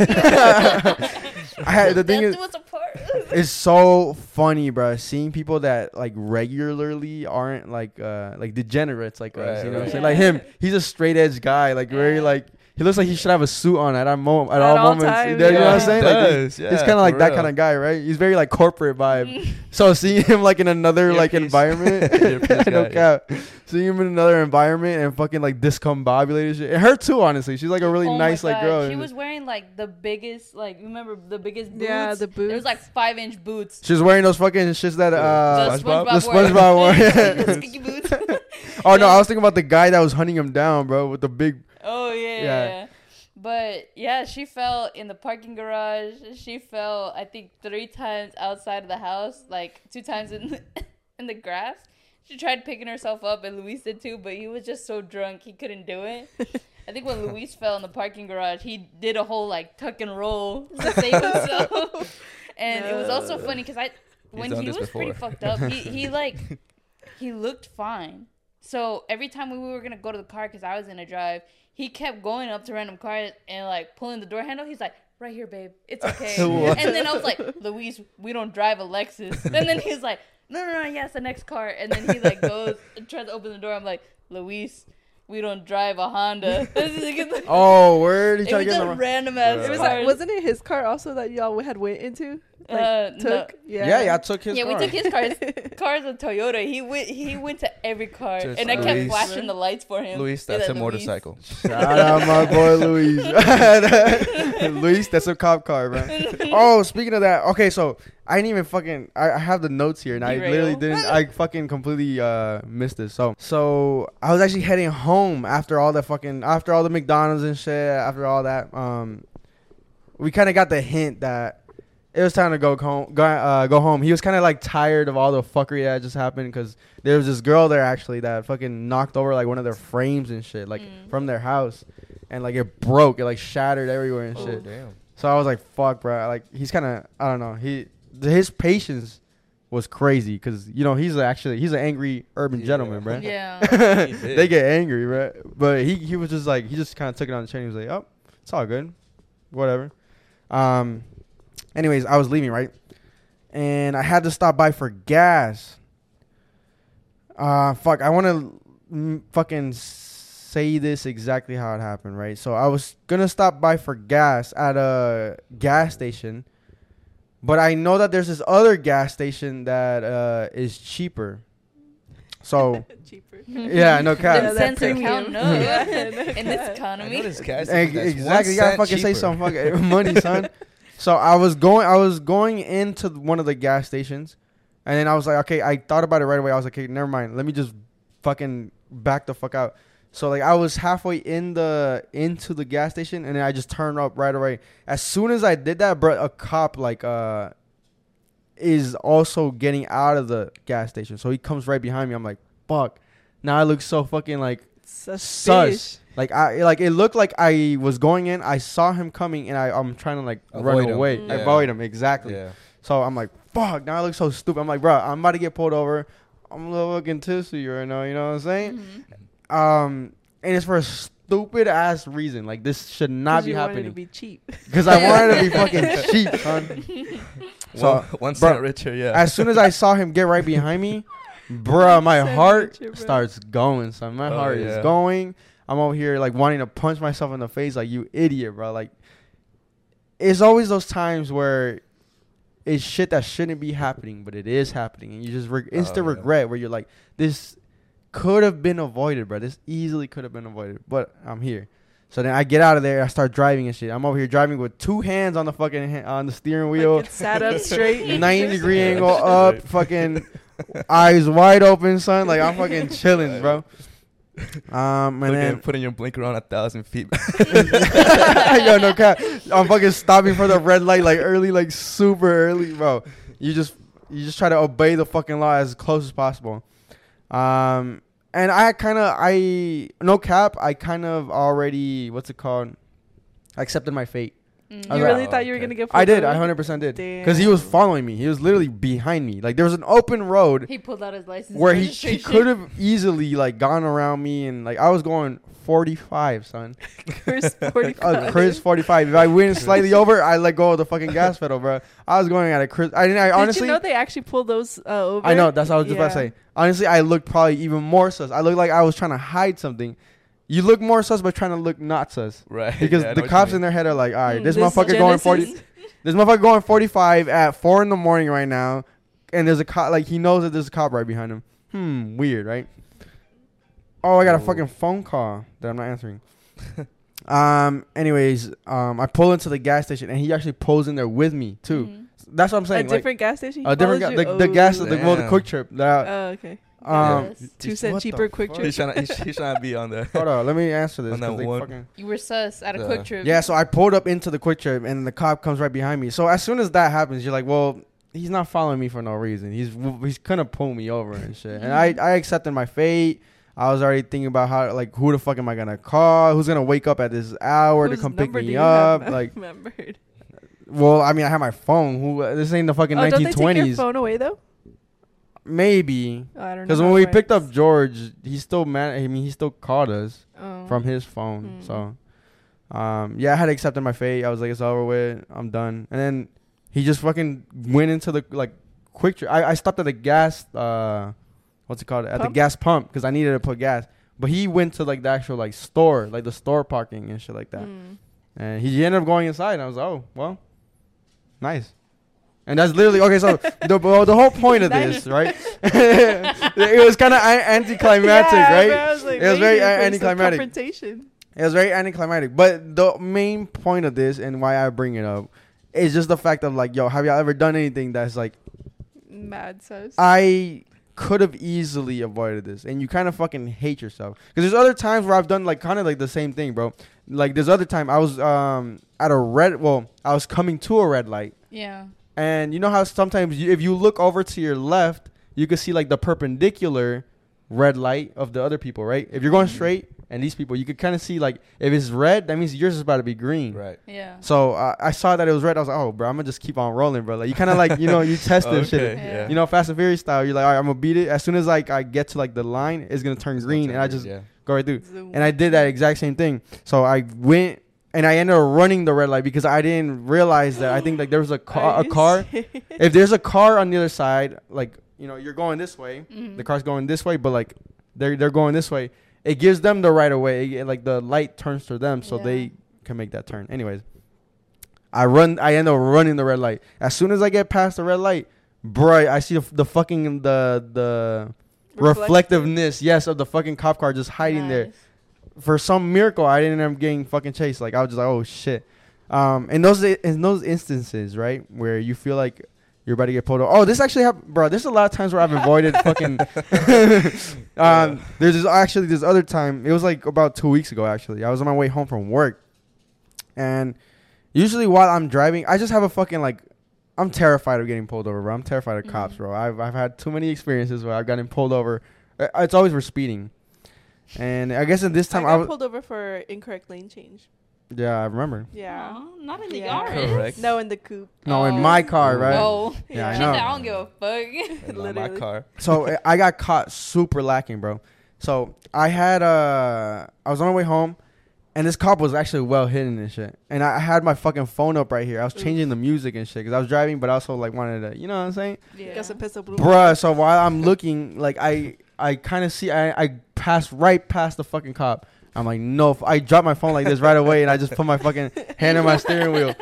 I had, the thing is, do us apart. it's so funny, bro. Seeing people that like regularly aren't like uh like degenerates like us. Right, You know what I'm right. saying? Like him, he's a straight edge guy. Like very like he looks like he should have a suit on at, all mo- at, At all, all moments. times, you know what. I'm saying? Like, Does, he's yeah, kind of like for that kind of guy, right? He's very like corporate vibe. [LAUGHS] [LAUGHS] So seeing him like in another like environment, [LAUGHS] Earpiece no guy. cap. Seeing him in another environment and fucking like discombobulated shit. And her too, honestly. She's like a really Oh nice like girl. She was wearing like the biggest, like remember the biggest boots? Yeah, the boots. It was like five inch boots. She was wearing those fucking shits that uh the SpongeBob? SpongeBob, The wore. SpongeBob wore, yeah. boots. Oh no, I was thinking about the guy that was hunting him down, bro, with the big Oh yeah, Yeah. yeah. yeah. But yeah, she fell in the parking garage. She fell, I think, three times outside of the house, like two times in the, [LAUGHS] in the grass. She tried picking herself up, and Luis did too, but he was just so drunk he couldn't do it. I think when Luis [LAUGHS] fell in the parking garage, he did a whole like tuck and roll to [LAUGHS] save himself. and it was also funny because I, when done he this was pretty fucked up, he, he like he looked fine. So every time we were gonna go to the car, because I was in a drive, he kept going up to random cars and like pulling the door handle. He's like, "Right here, babe, it's okay." [LAUGHS] And then I was like, "Luis, we don't drive a Lexus." [LAUGHS] And then he's like, "No, no, no, yeah, it's the next car." And then he like goes and tries to open the door. I'm like, "Luis." we don't drive a Honda." [LAUGHS] Oh, word. He it tried was to get just random ass It It was cars. like, wasn't it his car also that y'all had went into? Like, Uh, no. took? Yeah. Yeah, yeah, I took his yeah, car. we took his cars. [LAUGHS] Car's of Toyota. He went. He went to every car, Just and I kept flashing the lights for him. Luis, Yeah, that's a Luis. motorcycle. Shout out my boy Luis. [LAUGHS] [LAUGHS] Luis, that's a cop car, bro. Oh, speaking of that, okay, so I didn't even fucking I, I have the notes here and I literally didn't I fucking completely uh missed this. So so I was actually heading home after all the fucking after all the McDonald's and shit, after all that. Um we kinda got the hint that it was time to go home. Go, uh, go home. He was kind of like tired of all the fuckery that just happened because there was this girl there actually that fucking knocked over like one of their frames and shit, like Mm. from their house, and like it broke, it like shattered everywhere and Oh, shit. damn. So I was like, "Fuck, bro!" Like he's kind of, I don't know. He his patience was crazy because you know he's actually he's an angry urban Yeah. gentleman, bro. Yeah. [LAUGHS] They get angry, bro. But he he was just like he just kind of took it on the chin. He was like, "Oh, it's all good, whatever." Um. Anyways, I was leaving right, and I had to stop by for gas. Uh, fuck. I want to mm, fucking say this exactly how it happened, right? So I was gonna stop by for gas at a gas station, but I know that there's this other gas station that uh is cheaper. So [LAUGHS] Cheaper. yeah, no cap. [LAUGHS] Them that cents are premium. counting [LAUGHS] up in this I economy. know this guy's exactly. You gotta fucking say some fucking money, son. So I was going, I was going into one of the gas stations, and then I was like, okay, I thought about it right away. I was like, okay, never mind. Let me just fucking back the fuck out. So like I was halfway in the into the gas station, and then I just turned up right away. As soon as I did that, bro, a cop like uh is also getting out of the gas station. So he comes right behind me. I'm like, fuck. Now I look so fucking like Suspicious. Like I like it looked like I was going in. I saw him coming, and I I'm trying to like run Avoid him. away, Mm. Yeah. avoid him exactly. Yeah. So I'm like, fuck. Now I look so stupid. I'm like, bro, I'm about to get pulled over. I'm a little fucking tipsy right now. You know what I'm saying? Mhm. Um, and it's for a stupid ass reason. Like this should not be you wanted happening to be cheap. because I wanted to be [LAUGHS] fucking cheap, son. [LAUGHS] So, one, one bro, cent richer, yeah. As soon as I saw him get right behind me, [LAUGHS] bruh, my heart picture, bro. starts going, son. My Oh, heart yeah. is going. I'm over here like wanting to punch myself in the face, like you idiot, bro. Like, it's always those times where it's shit that shouldn't be happening, but it is happening, and you just re- oh, instant yeah. regret where you're like, this could have been avoided, bro. This easily could have been avoided, but I'm here. So then I get out of there, I start driving and shit. I'm over here driving with two hands on the fucking ha- on the steering wheel. Like, it's sat up straight. [LAUGHS] 90 degree angle up, fucking [LAUGHS] eyes wide open, son. Like I'm fucking chilling, bro. [LAUGHS] Um, and then putting your blinker on a thousand feet. [LAUGHS] [LAUGHS] yo, no cap. I'm fucking stopping for the red light, like early, like super early, bro. You just you just try to obey the fucking law as close as possible. Um, and I kind of I no cap. I kind of already what's it called? I accepted my fate. Mm. I was You like, really oh, thought you were okay. gonna get? I pulled did. I hundred percent did. Because he was following me. He was literally behind me. Like there was an open road He pulled out his license. where he, he could have easily like gone around me and like I was going 45, son. Chris [LAUGHS] 45. a Chris 45. If I went slightly over, I let go of the fucking gas pedal, bro. I was going at a Chris. I didn't. I Did honestly. you know they actually pull those uh, over? I know. That's what I was just about to say. Honestly, I looked probably even more sus. I looked like I was trying to hide something. You look more sus, but trying to look not sus. Right. Because yeah, the cops in their head are like, all right, Mm, this, this motherfucker going 40. [LAUGHS] This motherfucker going 45 at four in the morning right now, and there's a cop. Like he knows that there's a cop right behind him. Hmm, weird, right? Oh, I got a fucking phone call that I'm not answering. [LAUGHS] um. Anyways, um, I pull into the gas station, and he actually pulls in there with me too. Mhm. That's what I'm A saying. like, different gas station. a different, ga- the, you? the gas, Oh. the, well, the Damn. QuikTrip. That, Oh, okay. Um, Yes. Two He's- cent what the cheaper quick fuck? trip. He's trying to he's, he's trying to be on there. [LAUGHS] hold on, let me answer this. On that 'cause they one- fucking- You were sus at a Yeah. QuikTrip. Yeah, so I pulled up into the QuikTrip and the cop comes right behind me. So as soon as that happens, you're like, well, he's not following me for no reason. He's he's gonna pull me over and shit. And I I accepted my fate. I was already thinking about how like who the fuck am I gonna call? Who's gonna wake up at this hour to come pick number do me you have up? Like, [LAUGHS] remembered? well, I mean, I have my phone. Who this ain't the fucking Oh, don't they take your 1920s. phone away though? Maybe Oh, I don't know. because when we picked up George, he still man. I mean, he still called us. Oh. from his phone. Hmm. So, um, yeah, I had accepted my fate. I was like, it's over with. I'm done. And then he just fucking went into the like quick. Tr- I I stopped at the gas. Uh, what's it called? At the gas pump because I needed to put gas. But he went to like the actual like store, like the store parking and shit like that. Mm. And he ended up going inside. And I was like, oh well, nice. And that's literally okay. So [LAUGHS] the well, the whole point of this, right? [LAUGHS] it was kind of anticlimactic, Yeah, right? bro, was like, It was very anticlimactic. Confrontation. It was very anticlimactic. But the main point of this and why I bring it up is just the fact of like, yo, have y'all ever done anything that's like, Mad sus. I could have easily avoided this, and you kind of fucking hate yourself. Because there's other times where I've done like kind of like the same thing, bro. Like there's other time I was um at a red, well, I was coming to a red light, Yeah. And you know how sometimes you, if you look over to your left, you can see like the perpendicular red light of the other people, right? If you're going straight and these people, you could kind of see like if it's red, that means yours is about to be green. Right. Yeah. So uh, I saw that it was red. I was like, oh, bro, I'm gonna just keep on rolling, bro. Like you kind of like you know you test this [LAUGHS] shit. Yeah. You know, Fast and Furious style. You're like, all right, I'm gonna beat it. As soon as like I get to like the line, it's gonna turn green, and I just yeah. go right through. Zoom. And I did that exact same thing. So I went and I ended up running the red light because I didn't realize that I think like there was a car. [LAUGHS] A car. if there's a car on the other side, like you know, you're going this way. Mhm. The car's going this way, but like they're they're going this way. It gives them the right of way. It- like the light turns to them, so Yeah. they can make that turn. Anyways, I run. I end up running the red light. As soon as I get past the red light, bro, I see the, the fucking the the reflectiveness, yes, of the fucking cop car just hiding there. For some miracle, I didn't end up getting fucking chased. Like I was just like, oh shit. Um, in those in those instances, right, where you feel like you're about to get pulled over. Oh, this actually happened, bro. There's a lot of times where I've [LAUGHS] avoided fucking. [LAUGHS] [LAUGHS] um, there's this, actually this other time. It was like about two weeks ago. Actually, I was on my way home from work, and usually while I'm driving, I just have a fucking like. I'm terrified of getting pulled over, bro. I'm terrified of cops, Mhm. bro. I've I've had too many experiences where I've gotten pulled over. It's always for speeding, and I guess in this time I, got was. pulled over for incorrect lane change. Yeah, I remember. Yeah. Aw, not in the Yeah. Yaris. Correct. No, in the coupe. No, in Oh. my car, right? No. Yeah, I She know. said, I don't give a fuck. [LAUGHS] And not my Literally. car. so uh, [LAUGHS] I got caught super lacking, bro. So I had uh I was on my way home, and this cop was actually well hidden and shit. And I had my fucking phone up right here. I was changing the music and shit because I was driving, but I also like wanted to, you know what I'm saying, yeah. Got some pistol blue. bruh. So while I'm looking, like I I kind of see I I passed right past the fucking cop. I'm like, no, I dropped my phone like this right away, and I just put my fucking hand on my steering wheel.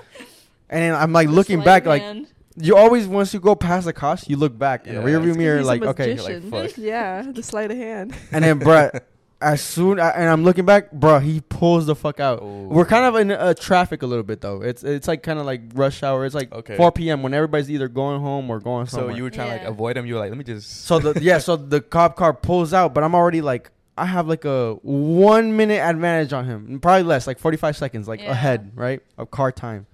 And then I'm like looking back, of like you always once you go past the cops, you look back in the Yeah. rearview mirror, He's like okay. Like, fuck. Yeah, the sleight of hand. And then, bruh, [LAUGHS] as soon and I'm looking back, bro, he pulls the fuck out. Oh. We're kind of in uh, traffic a little bit though. It's it's like kind of like rush hour. It's like Okay. 4 p.m. when everybody's either going home or going somewhere. So you were trying to like avoid him. You were like, let me just. so the yeah, so the cop car pulls out, but I'm already like I have like a one minute advantage on him, probably less, like 45 seconds, like Yeah. ahead, right, of car time.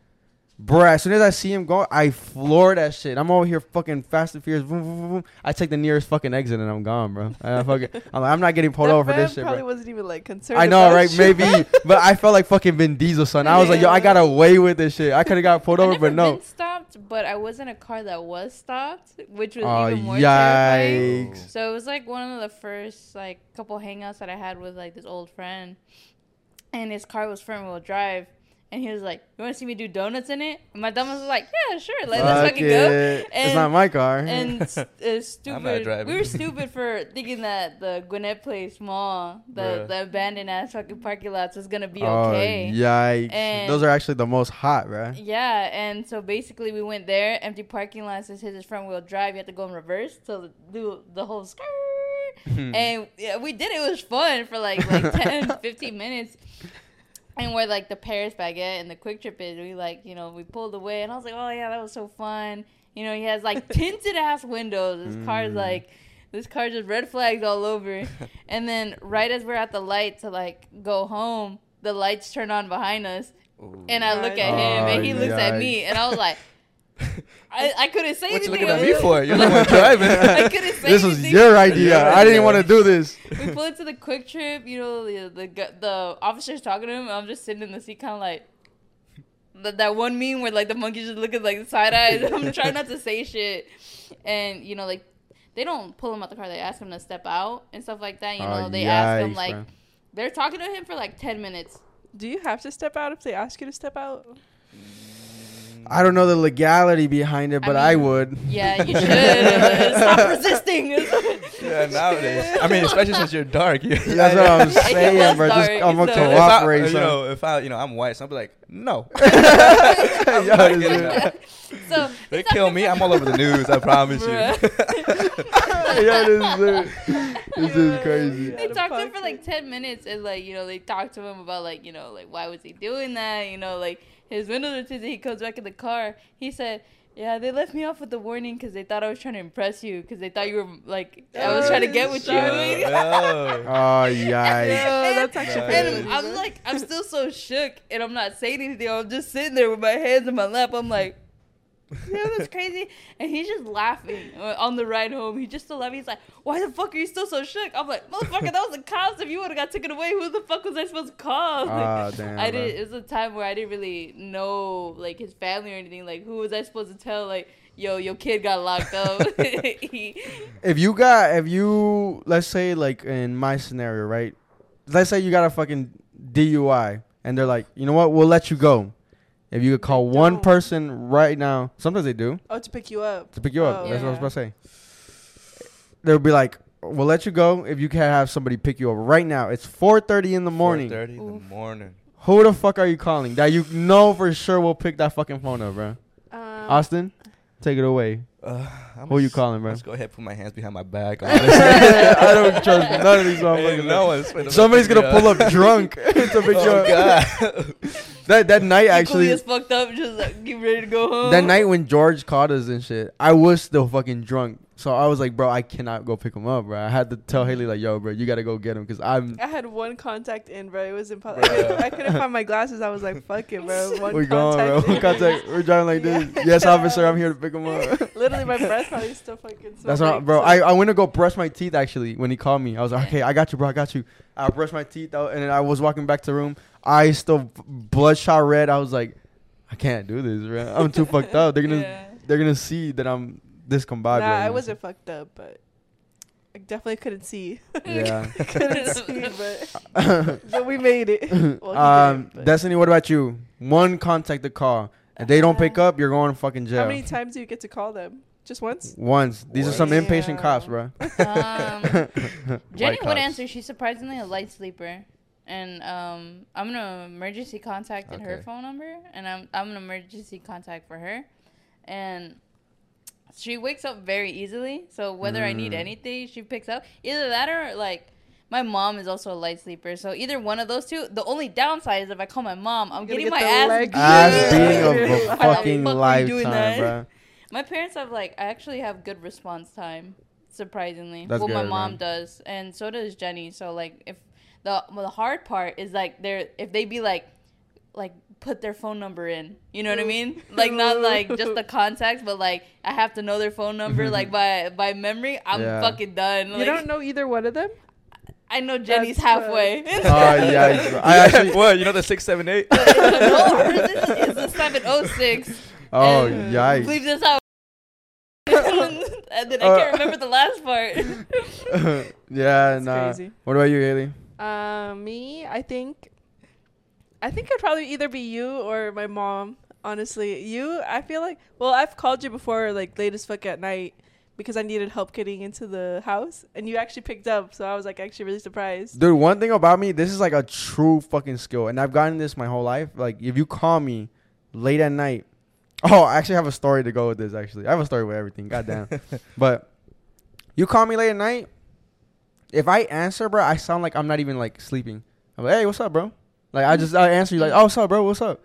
Bruh, as soon as I see him go, I floor that shit. I'm over here fucking fast and furious. Boom, boom, boom, boom. I take the nearest fucking exit and I'm gone, bro. I fucking, [LAUGHS] I'm like, I'm not getting pulled That over for this shit, probably bro. wasn't even like concerned. I know, about right? shit. Maybe, [LAUGHS] but I felt like fucking Vin Diesel, son. I was like, yo, I got away with this shit. I could have got pulled over, never but no. been stopped, but I was in a car that was stopped, which was Oh, even more terrifying. So it was like one of the first like couple hangouts that I had with like this old friend, and his car was front wheel drive, and he was like, "You want to see me do donuts in it?" And my dumbass was like, "Yeah, sure, like, let's Fuck fucking go." it. It's not my car. And [LAUGHS] s- uh, stupid. We were stupid for thinking that the Gwinnett Place Mall, the Bruh. the abandoned ass fucking parking lots, was gonna be oh, okay. yikes. And- Those are actually the most hot, bro. Yeah, and so basically we went there, empty parking lot, says his is front wheel drive, you have to go in reverse to do the whole skirt. [LAUGHS] and yeah, we did it. It was fun for like like [LAUGHS] 10, 15 minutes. And where like the Paris baguette and the QuikTrip is, we like, you know, we pulled away and I was like, Oh yeah, that was so fun. You know, he has like [LAUGHS] tinted ass windows. This car's Mm. like this car just red flags all over. [LAUGHS] and then right as we're at the light to like go home, the lights turn on behind us. Ooh. And I look at Oh, him, and he looks at me, and I was like, [LAUGHS] I, I couldn't say what you anything. looking at me for? You're the one driving. [LAUGHS] I couldn't say This was your idea. I didn't idea. want to do this. We pull into the QuikTrip. You know, the the, gu- the officer's talking to him. And I'm just sitting in the seat, kind of like that, that one meme where like the monkey's just looking like side eyes. [LAUGHS] I'm trying not to say shit, and you know, like they don't pull him out the car. They ask him to step out and stuff like that. You know, Oh, they ask him like bro. they're talking to him for like ten minutes. Do you have to step out if they ask you to step out? I don't know the legality behind it, but I, mean, would. Yeah, you [LAUGHS] should stop resisting. [LAUGHS] yeah, nowadays. I mean, especially since you're dark. You, [LAUGHS] That's what I'm saying, was bro. Just, I'm gonna so- If I, cooperate. you know, if I, you know, I'm white, so I'll be like, no. Yo, not this getting is- that. so They kill me, I'm all over the news. I promise you. Bruh. Yo, this is, this is crazy. they talked to him for like 10 minutes and like you know they talked to him about like you know like why was he doing that you know like his windows are tinted he comes back in the car. He said yeah they left me off with the warning because they thought i was trying to impress you because they thought you were like i was trying to get with you. Oh, [LAUGHS] [LAUGHS] Oh, yikes. Yeah, that's actually Nice. and i'm like i'm still so shook and i'm not saying anything. I'm just sitting there with my hands in my lap. I'm like [LAUGHS] yeah, that's crazy. And he's just laughing uh, on the ride home. He's just still laughing. He's like, "Why the fuck are you still so shook?" I'm like, "Motherfucker, that was the cops. If you would have got taken away, who the fuck was I supposed to call?" [LAUGHS] Like, Ah, damn. I did. It was a time where I didn't really know like his family or anything. Like, who was I supposed to tell? Like, yo, your kid got locked up. [LAUGHS] If you got, if you, let's say, like in my scenario, right? Let's say you got a fucking DUI, and they're like, you know what? We'll let you go. If you could call They one don't. person right now, sometimes they do Oh, to pick you up. to pick you up. Oh, That's what I was yeah. about to say. They'll be like, we'll let you go if you can have somebody pick you up right now. It's 4:30 in the morning. 4:30 in the morning. Who the fuck are you calling that you know for sure will pick that fucking phone up, bro? Um, Austin, take it away. Uh, I'm Who you calling, bro? Let's go ahead, and put my hands behind my back. [LAUGHS] I don't trust none of these motherfuckers. Ain't no one's Somebody's gonna pull up drunk [LAUGHS] to pick you Oh up. God. [LAUGHS] That that night Equally actually, as fucked up, just like get ready to go home. that night when George called us and shit, I was still fucking drunk. So I was like, bro, I cannot go pick him up, bro. I had to tell Haley like, yo, bro, you gotta go get him because I'm. I had one contact in, bro. It was impossible. I, couldn't- I couldn't find my glasses. I was like, fuck it, bro. One We're going, bro. contact. Contact. We're driving like this. Yes, officer, I'm here to pick him up. [LAUGHS] Literally, my breath probably still fucking. [LAUGHS] That's smelled not, bro. some- I, I went to go brush my teeth actually when he called me. I was like, okay, I got you, bro. I got you. I brushed my teeth out and then I was walking back to the room. I still bloodshot red. I was like, I can't do this, bro. I'm too fucked up. They're gonna [LAUGHS] Yeah. they're gonna see that I'm discombobulated. Nah, I wasn't fucked up, but I definitely couldn't see. Yeah. [LAUGHS] couldn't [LAUGHS] see, but, [LAUGHS] but we made it. Well, um, didn't, Destiny, what about you? One contact the call. If they don't pick up, you're going to fucking jail. How many times do you get to call them? Just once? Once. These are some Once. impatient cops, Yeah. bro. Um, Jenny White would cops. answer. She's surprisingly a light sleeper, and um, I'm gonna emergency contact in her phone number, and I'm I'm an emergency contact for her, and she wakes up very easily. So whether I need Mm. anything, she picks up. Either that or like. My mom is also a light sleeper, so either one of those two. The only downside is if I call my mom, I'm getting gonna my ass. Ass Yeah. beating of a [LAUGHS] the fucking fuck are you doing lifetime, bro. My parents have like I actually have good response time, surprisingly. That's well, my mom man. does, and so does Jenny. So like if the well, the hard part is like they're if they be like like put their phone number in. You know what I mean? Like not like just the [LAUGHS] contacts, but like I have to know their phone number [LAUGHS] like by by memory. I'm Yeah. fucking done. You don't know either one of them? I know Jenny's That's halfway. [LAUGHS] Oh yeah, bro. I actually. what? You know the six seven eight? no, hers is, is the seven oh six. Oh And yikes. Leave this out. and then I Uh, can't remember the last part. yeah, That's nah. crazy. What about you, Haley? Uh, me, I think, I think it'd probably either be you or my mom. Honestly, you, I feel like, well, I've called you before, like late as fuck at night, because I needed help getting into the house, and you actually picked up. So I was like actually really surprised. Dude, one thing about me, this is like a true fucking skill, and I've gotten this my whole life. Like, if you call me late at night, [LAUGHS] oh, I actually have a story to go with this. Actually, I have a story with everything. Goddamn. [LAUGHS] but you call me late at night, if I answer, bro, I sound like I'm not even like sleeping. I'm like, hey, what's up, bro? Like, I just I answer you like, oh, what's up, bro? What's up?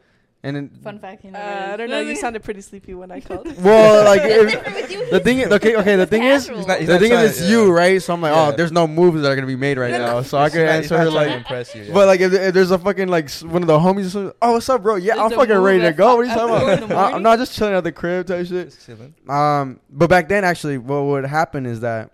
And then Fun fact, you know. Uh, I don't know. You [LAUGHS] sounded pretty sleepy when I called. [LAUGHS] well, like [LAUGHS] if, different with you. the thing is, okay, okay, the thing is, He's not- he's the thing trying- is, it's you, right? So I'm like, Yeah. oh, there's no moves that are gonna be made right now, so I can not- answer her like. impress you. yeah. But like, if, if there's a fucking like one of the homies, or something, oh, what's up, bro? Yeah, I'm fucking ready to go. What are you talking about? I- I'm not just chilling at the crib type shit. Just chilling. Um, but back then, actually, what would happen is that,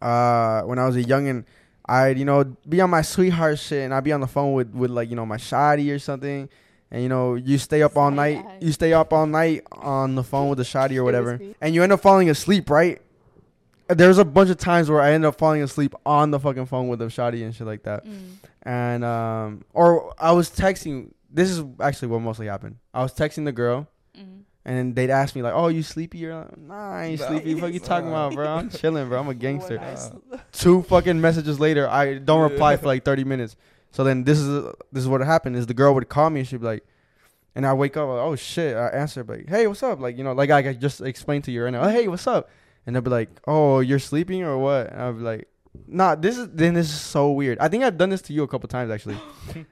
uh, when I was a youngin, I'd you know be on my sweetheart shit, and I'd be on the phone with with like you know my shoddy or something, and you know you stay up all night, you stay up all night on the phone with the shoddy or whatever, and you end up falling asleep, right? There's a bunch of times where I end up falling asleep on the fucking phone with the shoddy and shit like that Mm. and um or I was texting this is actually what mostly happened. I was texting the girl Mm. And they'd ask me like, "Oh, you sleepy?" Or like, "Nah, I ain't Nah. sleepy. What you talking Nah. about, bro? I'm chilling, bro. I'm a [LAUGHS] gangster." When I s- Two fucking messages later, I don't reply for like 30 minutes. So then this is this is what happened is the girl would call me and she'd be like and I wake up like, "Oh shit." I answer like, "Hey, what's up?" Like, you know, like I just explained to you right now. "Oh, hey, what's up?" And they'll be like, "Oh, you're sleeping or what?" And I'll be like, "Nah, this is then this is so weird. I think I've done this to you a couple times actually." [LAUGHS]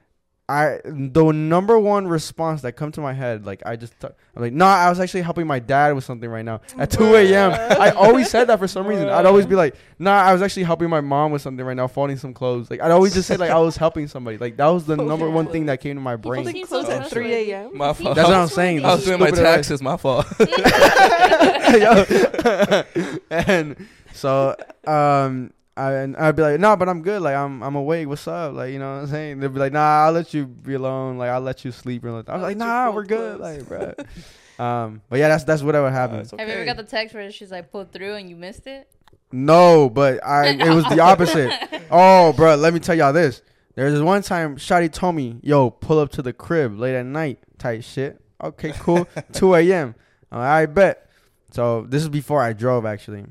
I the number one response that come to my head, like I just, t- I'm like, nah, I was actually helping my dad with something right now at 2 a.m. I always said that for some reason. I'd always be like, nah, I was actually helping my mom with something right now, folding some clothes. Like I'd always just say like I was helping somebody. Like that was the Folding number one thing that came to my brain. Folding clothes at 3 a.m. My fault. That's what I'm saying. I was doing my Stupid ass. taxes. My fault. [LAUGHS] [LAUGHS] [LAUGHS] And so um I, and I'd be like, no, but I'm good. Like I'm I'm awake. What's up? Like you know what I'm saying? They'd be like, nah, I'll let you be alone. Like I'll let you sleep. And I was I'll like, nah, we're good. clothes. Like, bro. [LAUGHS] um, but yeah, that's that's whatever happened. it's Have you ever got the text where she's like pulled through and you missed it? No, but I it was the opposite. [LAUGHS] oh, bro, let me tell y'all this. There's this one time Shotty told me, "Yo, pull up to the crib late at night." Type shit. Okay, cool. [LAUGHS] 2 a.m. I'm like, I bet. So this is before I drove actually.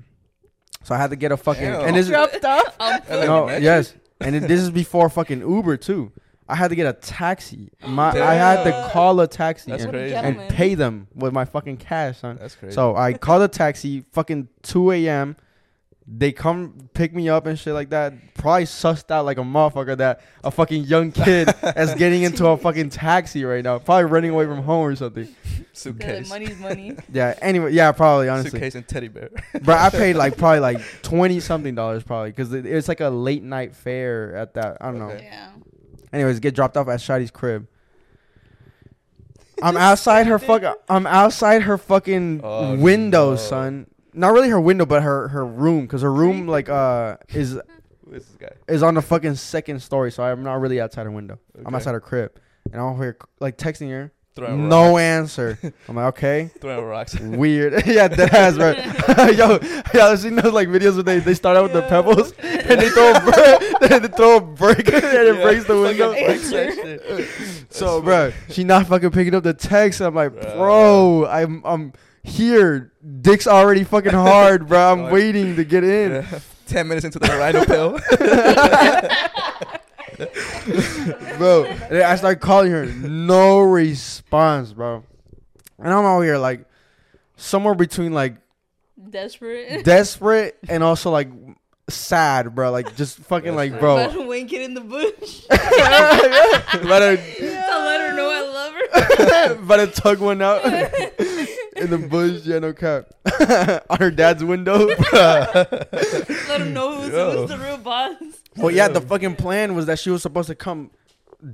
So I had to get a fucking Damn. and this is dropped off. [LAUGHS] And then no yes, and it, this is before fucking Uber too. I had to get a taxi. My I had to call a taxi That's and, crazy. and Gentleman. pay them with my fucking cash, son. That's crazy. So I called a taxi, fucking 2 a.m. They come pick me up and shit like that. Probably sussed out like a motherfucker that a fucking young kid [LAUGHS] is getting into a fucking taxi right now. Probably running away from home or something. they're suitcase. money's money. [LAUGHS] Yeah. Anyway, yeah, probably honestly. Suitcase and teddy bear. But I paid like [LAUGHS] probably like twenty something dollars probably because it, it's like a late night fare at that. I don't know. Okay. Yeah. Anyways, get dropped off at Shotty's crib. I'm outside her fuck. I'm outside her fucking Oh, window, no. son. Not really her window, but her her room, because her room like uh is Who is this guy? is on the fucking second story, so I'm not really outside her window. I'm Okay. outside her crib, and I'm over here like texting her. Throwing No rocks. answer. I'm like, okay, [LAUGHS] Throwing rocks. [LAUGHS] weird. [LAUGHS] yeah, that has, bro. Yo, y'all seen those like videos where they, they start out with the Yeah. pebbles and they throw a brick, they throw a brick and it Yeah, breaks the fucking window. breaks that shit. So, That's bro, she not fucking picking up the text. I'm like, Bruh. bro, I'm I'm here. Dick's already fucking hard, bro. I'm [LAUGHS] waiting to get in. Yeah. Ten minutes into the rhino pill. [LAUGHS] bro. And then I start calling her, no response, bro. And I'm out here like somewhere between like Desperate. desperate and also like sad, bro. Like just [LAUGHS] fucking like, bro. About to wink it in the bush. About to, to let her know I love her. about to tug one out in the bush. Yeah, no cap. [LAUGHS] On her dad's window. [LAUGHS] let him know who's, who's the real boss. well, yeah, the fucking plan was that she was supposed to come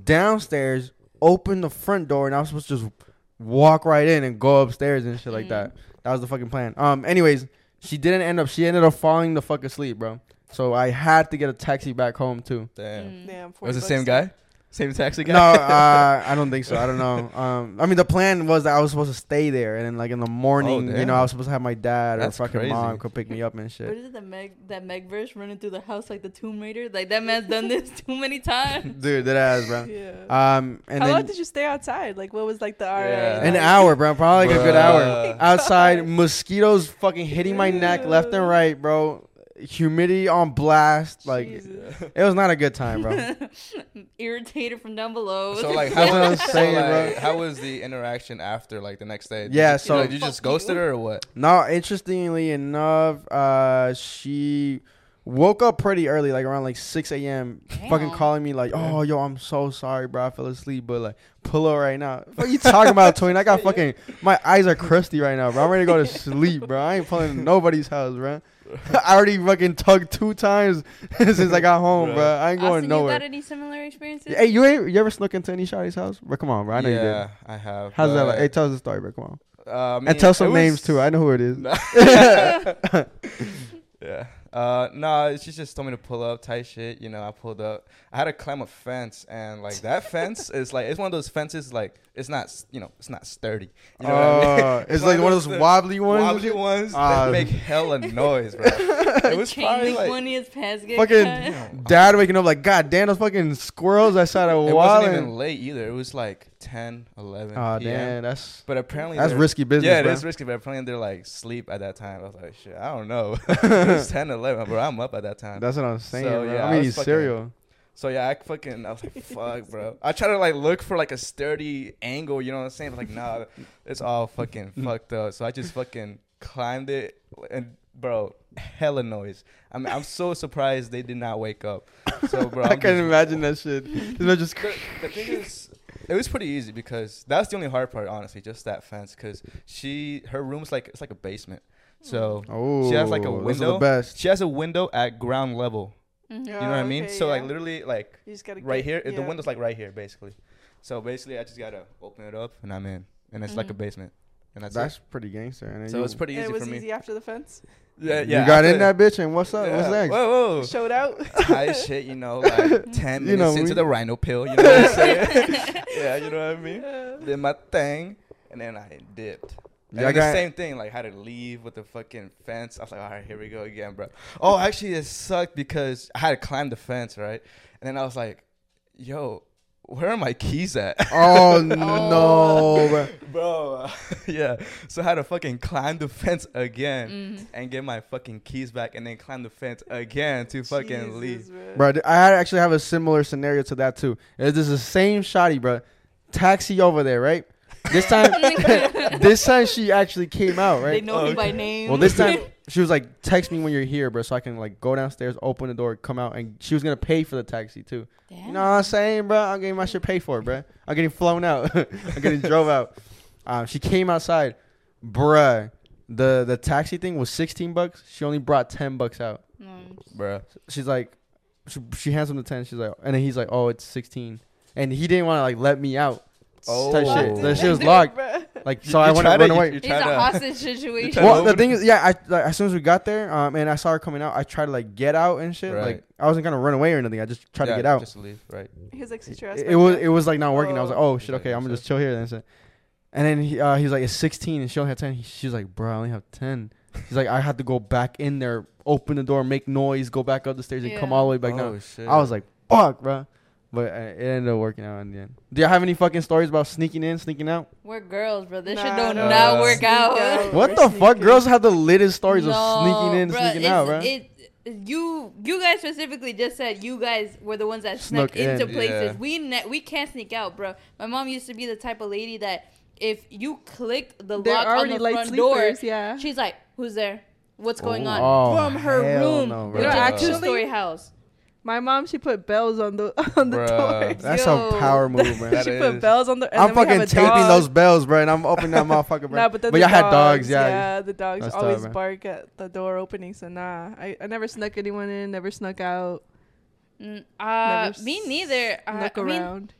downstairs open the front door, and I was supposed to just walk right in and go upstairs and shit like that. That was the fucking plan. Um, anyways, she didn't end up. She ended up falling the fuck asleep, bro. So I had to get a taxi back home too. Damn. Mm. Damn. It was the same guy? Same taxi guy? No, [LAUGHS] uh, I don't think so. I don't know. Um, I mean, the plan was that I was supposed to stay there, and then like in the morning, you know, Oh. I was supposed to have my dad That's or fucking crazy. mom come pick me up and shit. What is it that Meg that Meg verse running through the house like the Tomb Raider? Like that man's done this [LAUGHS] too many times. [LAUGHS] Dude, that ass, bro. Yeah. Um, and How long did you stay outside? Like, what was like the Yeah. RA? an hour, bro. Probably like a good hour Bruh. outside. Mosquitoes fucking hitting my neck left and right, bro. Humidity on blast. Like Jesus. it was not a good time, bro. [LAUGHS] Irritated from down below. So like, [LAUGHS] how what I'm was, so, like, how was the interaction after like the next day? Did Yeah, you, so- like, you just ghosted you. her or what? No, interestingly enough, uh, she woke up pretty early, like around like 6 a.m. Fucking calling me like, "Oh, yo, I'm so sorry, bro. I fell asleep, but like, pull up right now." What are you talking about, [LAUGHS] Twin? I got fucking my eyes are crusty right now, bro. I'm ready to go to sleep, bro. I ain't pulling nobody's house, bro. [LAUGHS] I already fucking tugged two times [LAUGHS] since I got [LAUGHS] home, Bruh. bro. I ain't going Austin, you nowhere. got any similar experiences? Hey, you ain't you ever snuck into any shotty's house? Bro, come on, bro. I know yeah, you did. Yeah, I have. How's that like? but, Hey, tell us the story, bro. Come on. uh, I mean, and tell it some was- names too. I know who it is. Yeah. Uh, no, she just told me to pull up, tight shit. You know, I pulled up. I had to climb a fence, and like that [LAUGHS] fence is like it's one of those fences like it's not you know it's not sturdy. You know what I mean? Uh, [LAUGHS] it's like one of those uh, wobbly [LAUGHS] ones. wobbly ones Ah. that make hella noise, bro. it was chain probably link like one of his Fucking cut. dad waking up like, God damn, those fucking squirrels I saw outside of it wasn't even late either. It was like 10, 11 Oh p.m. damn, that's But apparently that's risky business. Yeah, it bro. is risky, but apparently they're like sleep at that time. I was like, shit, I don't know. [LAUGHS] [LAUGHS] it's was 10, 11, bro. I'm up at that time. That's what I'm saying, So, bro. yeah, I mean, fucking- cereal. So yeah, I fucking I was like, fuck, bro. I try to like look for like a sturdy angle, you know what I'm saying? But, like, nah, it's all fucking [LAUGHS] fucked up. So I just fucking climbed it, and bro, hella noise. I mean, I'm so surprised they did not wake up. So bro, I I'm can just- imagine that shit. Man the, the thing is, it was pretty easy because that's the only hard part, honestly, just that fence. Cause she, her room's like it's like a basement, so oh, She has, like, a window. the best. she has a window at ground level. Mhm. You know what I mean? Okay, So like literally like You just gotta right get- here, the window's like right here, basically. So basically, I just gotta open it up and I'm in, and it's like a Mhm. basement, and that's, That's it. pretty gangster. And So you, it's pretty And easy it was for me. easy after the fence. Yeah, you got in that bitch, and what's up? What's yeah. next? Whoa, whoa. Showed out. [LAUGHS] High shit, you know, like [LAUGHS] ten You minutes know, into we- the rhino pill. You know what I'm [LAUGHS] saying? yeah, you know what I mean. Uh, Did my thing, and then I dipped. And Yeah, I then the same thing, like had to leave with the fucking fence. I was like, all right, here we go again, bro. Oh, actually, it sucked because I had to climb the fence, right? And then I was like, yo, where are my keys at? [LAUGHS] Oh [LAUGHS] no, bro. bro, [LAUGHS] yeah. So I had to fucking climb the fence again Mhm. and get my fucking keys back, and then climb the fence again to fucking leave. Jesus, man. Bro, th- I actually have a similar scenario to that too. It's just the same shotty, bro. Taxi over there, right? This time, this time she actually came out, right? They know Oh, me by name. Well, this time she was like, "Text me when you're here, bro, so I can like go downstairs, open the door, come out." And she was gonna pay for the taxi too. Damn. You know what I'm saying, bro? I'm getting my shit paid for, bro. I'm getting flown out. [LAUGHS] I'm getting drove out. Um, she came outside, bruh. The the taxi thing was 16 bucks. She only brought 10 bucks out. Mm. Bruh. She's like, she, she hands him the 10. She's like, and then he's like, oh, it's 16. And he didn't want to like let me out. Oh. type shit. the The shit was locked. [LAUGHS] bruh? Like, You- so I you want to run to- you- away. you It's a to- hostage [LAUGHS] situation. Well, the thing is, yeah, I like, as soon as we got there, um, and I saw her coming out, I tried to like get out and shit. Right. Like, I wasn't gonna run away or anything. I just tried Yeah, to get out. Just leave, right? He was like, sit your ass it, it was it was like not working. I was like, Oh. oh shit, okay, I'm gonna just chill here then. So- And then he uh, he's like, it's 16, and she only had 10. He, she's like, bro, I only have 10. He's like, I had to go back in there, open the door, make noise, go back up the stairs, and come all the way back oh down. shit. I was like, fuck, bro. But uh, it ended up working out in the end. Do y'all have any fucking stories about sneaking in, sneaking out? We're girls, bro. This Nah, shit don't no. not work out. out. What Or the fuck? sneaking. Girls have the latest stories of sneaking in, bruh, sneaking out, bro. It, you you guys specifically just said you guys were the ones that Snuck snuck into in. places. Yeah. We ne- we can't sneak out, bro. My mom used to be the type of lady that if you click the They're lock on the light front door, yeah. she's like, "Who's there? What's going Oh. on?" Oh, From her room, no, which bro. is a Actually- two-story house. My mom, she put bells on the [LAUGHS] on the Bruh. door. That's Yo. a power [LAUGHS] move, man. She is- put bells on the. And I'm then we have fucking a taping dog. those bells, bro, and I'm opening that [LAUGHS] motherfucker, bro. Nah, but but y'all had dogs, dogs, yeah. Yeah, the dogs That's always man. bark at the door opening. So nah, I, I never snuck anyone in. Never snuck out. Mm, uh, Never me neither. Uh, Snuck I mean, around.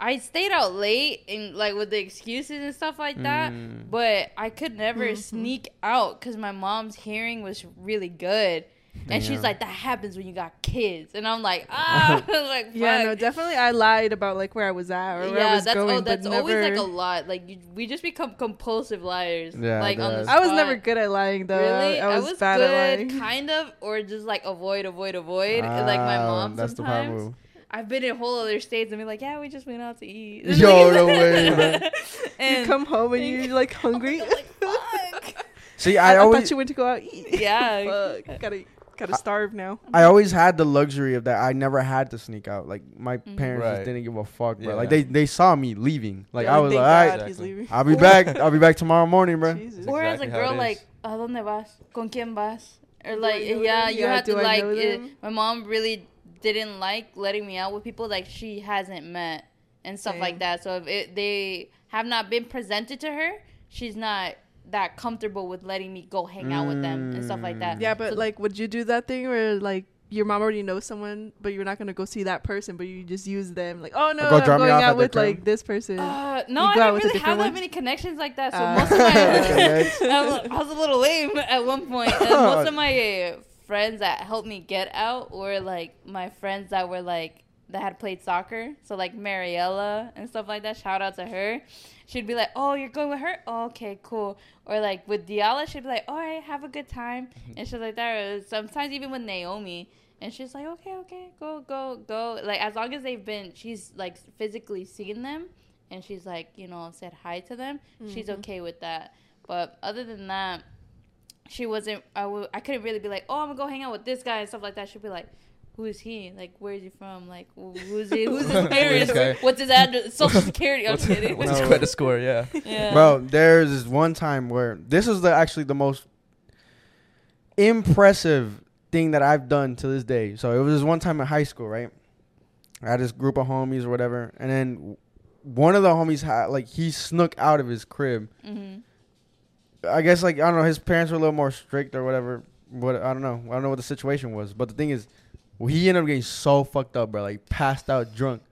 I stayed out late and like with the excuses and stuff like that. Mm. But I could never Mhm. sneak out because my mom's hearing was really good. And she's like, that happens when you got kids. And I'm like, [LAUGHS] ah, [LAUGHS] like, Yeah, no, definitely. I lied about like where I was at or where I yeah, was that's going, oh, but that's never. always like a lot. Like you, we just become compulsive liars. Yeah, like on the spot. I was never good at lying though. Really, I, was, bad good, at lying. [LAUGHS] kind of, or just like avoid, avoid, avoid. like my mom That's the power sometimes. I've been in whole other states and be like, yeah, we just went out to eat. Yo, no way, man. you and come home and you're like hungry. I'm like, fuck. See, I, I I always, thought you went to go out eat. Yeah. Fuck, gotta gotta starve now. I always had the luxury of that. I never had to sneak out. Like my Mhm. parents Right. just didn't give a fuck, bro. Yeah. Like they, they saw me leaving. Like Yeah, I was like, all right, God he's Exactly. I'll be back. [LAUGHS] I'll be back tomorrow morning, bro. Jesus. Or as a girl, like, ¿a dónde vas? ¿Con quién vas? Or like, I yeah, you Yeah, have to I like. It, my mom really didn't like letting me out with people like she hasn't met and stuff like that. So if it, they have not been presented to her, she's not that comfortable with letting me go hang out with them and stuff like that. Yeah, but So- like, would you do that thing where like your mom already knows someone, but you're not gonna go see that person, but you just use them? Like, oh no, Go I'm going out with crib? like this person. Uh, no, I go out didn't really different have that many connections like that. So Ah. most of my, [LAUGHS] [LAUGHS] I was, I was a little lame at one point. And [LAUGHS] most of my friends that helped me get out were like my friends that were like that had played soccer. So like Mariella and stuff like that. Shout out to her. She'd be like, "Oh, you're going with her? Oh, okay, cool." Or like with Diala, she'd be like, "All right, have a good time," and shit like that. Or sometimes even with Naomi. And she's like, okay, okay, go, go, go. Like as long as they've been, she's like physically seen them, and she's like, you know, said hi to them. She's Mhm. okay with that. But other than that, she wasn't. I w- I couldn't really be like, oh, I'm gonna go hang out with this guy and stuff like that. She'd be like, who is he? Like, where is he from? Like, who's he? Who's his [LAUGHS] parents? guy? What's his address? Social security. I'm What's, kidding. [LAUGHS] what's his credit score? Yeah. yeah. Bro, there's this one time where this is the actually the most impressive thing that I've done to this day. So it was this one time in high school, right? I had this group of homies or whatever, and then one of the homies had like he snuck out of his crib. hmm I guess like I don't know, his parents were a little more strict or whatever. But I don't know. I don't know what the situation was, but the thing is, he ended up getting so fucked up, bro. Like passed out drunk,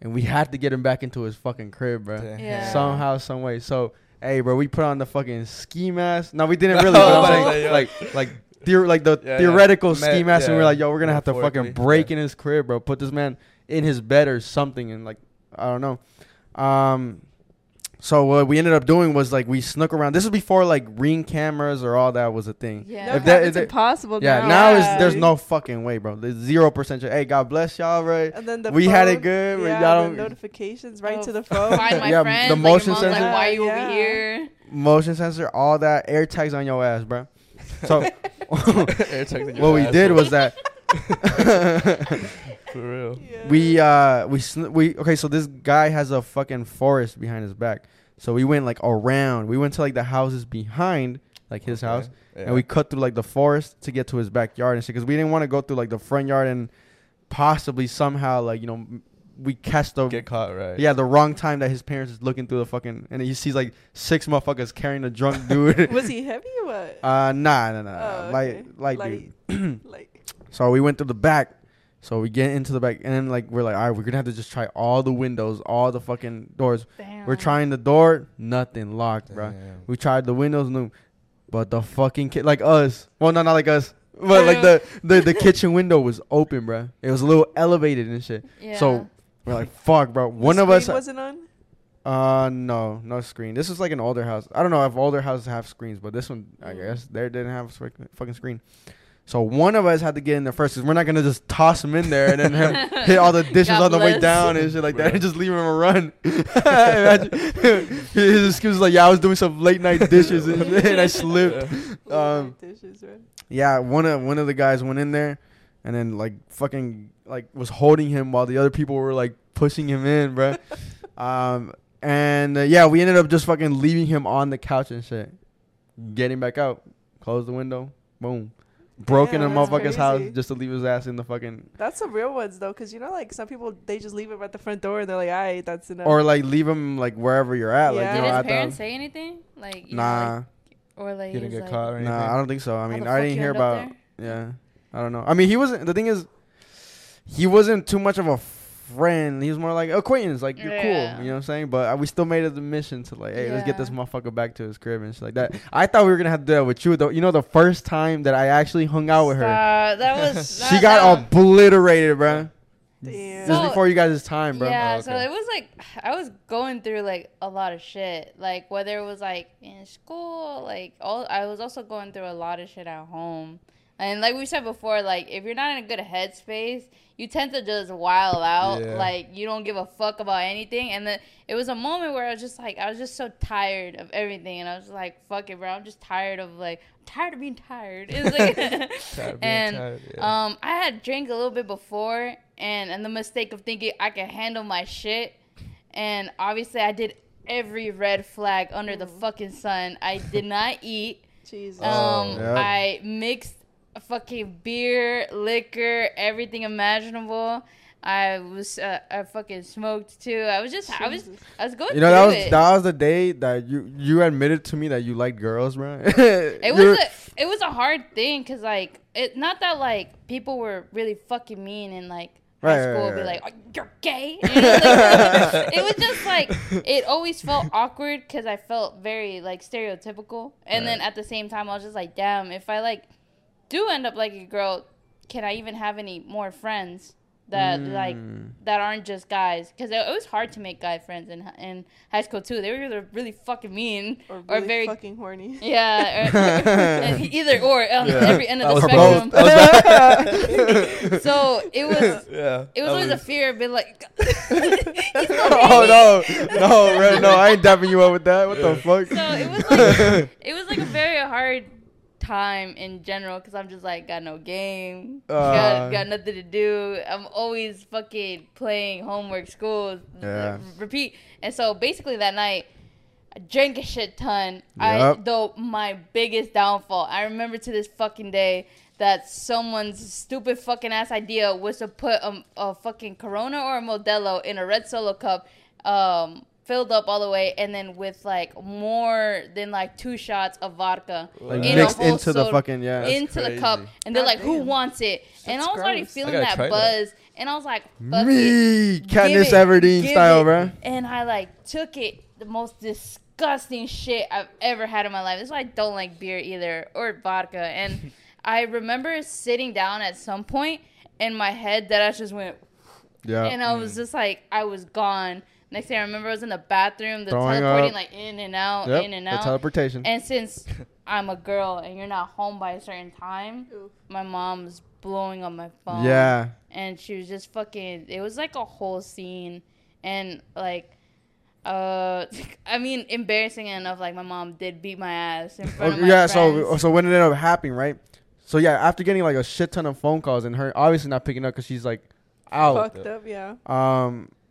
and we had to get him back into his fucking crib, bro Yeah. somehow, some way. So, hey, bro, we put on the fucking ski mask. No, we didn't [LAUGHS] really. No, but I'm saying, yeah. like, like, theor- like the [LAUGHS] Yeah, yeah. theoretical Me- ski mask, and we are like, yo, we're gonna have to fucking break yeah. in his crib, bro. Put this man in his bed or something, and like, I don't know. Um, so what we ended up doing was like we snuck around. This is before like ring cameras or all that was a thing. Yeah. No, If that- it's if impossible Yeah, now. now Yeah. is there's no fucking way, bro. There's zero percent. Hey, God bless y'all, right? And then the We had it good, but Yeah, y'all the notifications right Oh, to the phone. Find my Yeah, friends. the like, motion your sensor. Like, why are you Yeah. over here? Motion sensor, all that, air tags on your ass, bro. So [LAUGHS] [LAUGHS] Air tags in your what we ass. did was that [LAUGHS] For real. Yeah. we uh we sn- we okay so this guy has a fucking forest behind his back so we went like around we went to like the houses behind like his Okay. house Yeah. and we cut through like the forest to get to his backyard and shit because we didn't want to go through like the front yard and possibly somehow like you know m- we catch the get caught right. yeah the wrong time that his parents is looking through the fucking and he sees like six motherfuckers carrying a drunk [LAUGHS] dude [LAUGHS] Was he heavy or what? uh nah nah nah, Oh, nah. light okay. light dude like [CLEARS THROAT] so we went through the back. So we get into the back, and then like we're like, all right, we're gonna have to just try all the windows, all the fucking doors. Damn. We're trying the door, nothing locked, bro. We tried the windows, no, but the fucking kid, like us, well, no, not like us, but like the [LAUGHS] the the kitchen window was open, bro. It was a little elevated and shit. Yeah. So we're like, fuck, bro. One the of us, wasn't on. uh, no, no screen. This is like an older house. I don't know if older houses have screens, but this one, I Mm. guess, they didn't have a fucking- fucking screen. So one of us had to get in there first, cause we're not gonna just toss him in there and then him [LAUGHS] hit all the dishes God on the way down and shit like that, and just leave him a run. [LAUGHS] Imagine- His excuse was like, "Yeah, I was doing some late night dishes and, [LAUGHS] and I slipped." Um, dishes, right? Yeah, one of one of the guys went in there, and then like fucking like was holding him while the other people were like pushing him in, bro. um, and uh, yeah, we ended up just fucking leaving him on the couch and shit. Getting back out, close the window, boom, broke in a Damn, that's motherfucker's house just to leave his ass in the fucking, That's some real ones though, because you know, like some people they just leave him at the front door and they're like, "Alright, that's enough." or like leave him like wherever you're at, like Yeah. you Did know, his at parents the, say anything? Like, you know, nah, like- or like, He didn't get like, caught or anything. nah, I don't think so. I mean, I didn't hear about. there? Yeah, I don't know. I mean, he wasn't. The thing is, he wasn't too much of a friend. He was more like acquaintance. Like you're Yeah. cool. You know what I'm saying? But uh, we still made it the mission to like, hey, let's get this motherfucker back to his crib and shit like that. I thought we were gonna have to do that with you though. You know, the first time that I actually hung out with her, Stop. That was. [LAUGHS] she got that- obliterated, bro. Damn. Just So- before you guys' time, bro. Yeah, Oh, so it was like [SIGHS] I was going through like a lot of shit. Like whether it was like in school, like all I was also going through a lot of shit at home. And like we said before, like if you're not in a good headspace, you tend to just wild out. Yeah. Like you don't give a fuck about anything. And then it was a moment where I was just like I was just so tired of everything and I was like, fuck it, bro. I'm just tired of like I'm tired of being tired. It's like [LAUGHS] Tired of being [LAUGHS] and tired, yeah. um, I had drank a little bit before, and and the mistake of thinking I could handle my shit, and obviously I did every red flag under the fucking sun. I did not eat. [LAUGHS] Jesus. Um, Yep. I mixed fucking beer, liquor, everything imaginable. I was uh, I fucking smoked too. I was just I was I was going You know that was it. that was the day that you you admitted to me that you liked girls, bro. [LAUGHS] it was a, it was a hard thing because like it not that like people were really fucking mean and like high Right, school right, be right. like oh, you're gay [LAUGHS] You know, like, it was just like it always felt awkward because i felt very like stereotypical and then at the same time i was just like damn if i like do end up like a girl can i even have any more friends that like Mm. that aren't just guys because it, it was hard to make guy friends in in high school too they were either really fucking mean or, or very fucking horny. yeah, or, [LAUGHS] either or on Yeah. every end of the spectrum. [LAUGHS] so it was [LAUGHS] yeah. it was that always a fear of being like. oh no, no, no! I ain't dapping you up with that. What the fuck? So it was like it was like a very hard time in general because I'm just like got no game, Uh. got got nothing to do. I'm always fucking playing homework, school, Yeah. repeat. And so basically that night. I drank a shit ton. Yup. I though my biggest downfall. I remember to this fucking day that someone's stupid fucking ass idea was to put a, a fucking Corona or a Modelo in a red Solo cup, um, filled up all the way, and then with like more than like two shots of vodka like in a mixed whole into the fucking yeah. into the cup, and they're God like, "Who wants it?" and I That's was already feeling that try that. buzz, and I was like, "Fuck it." Me, Give Katniss it, Everdeen style, it. bro. And I like took it the most disgusting shit I've ever had in my life. That's why I don't like beer either or vodka. And [LAUGHS] I remember sitting down at some point in my head that I just went Yeah. and I was just like I was gone. Next thing I remember I was in the bathroom, the Throwing teleporting up. like in and out, Yep. in and out. the out. teleportation. And since [LAUGHS] I'm a girl and you're not home by a certain time, Oof. my mom's blowing on my phone yeah. and she was just fucking it was like a whole scene and like uh [LAUGHS] i mean embarrassing enough like my mom did beat my ass in front Oh, of my yeah. friends. So so when it ended up happening, right? So yeah, after getting like a shit ton of phone calls and her obviously not picking up because she's like out. Fucked up, yeah. Um, we,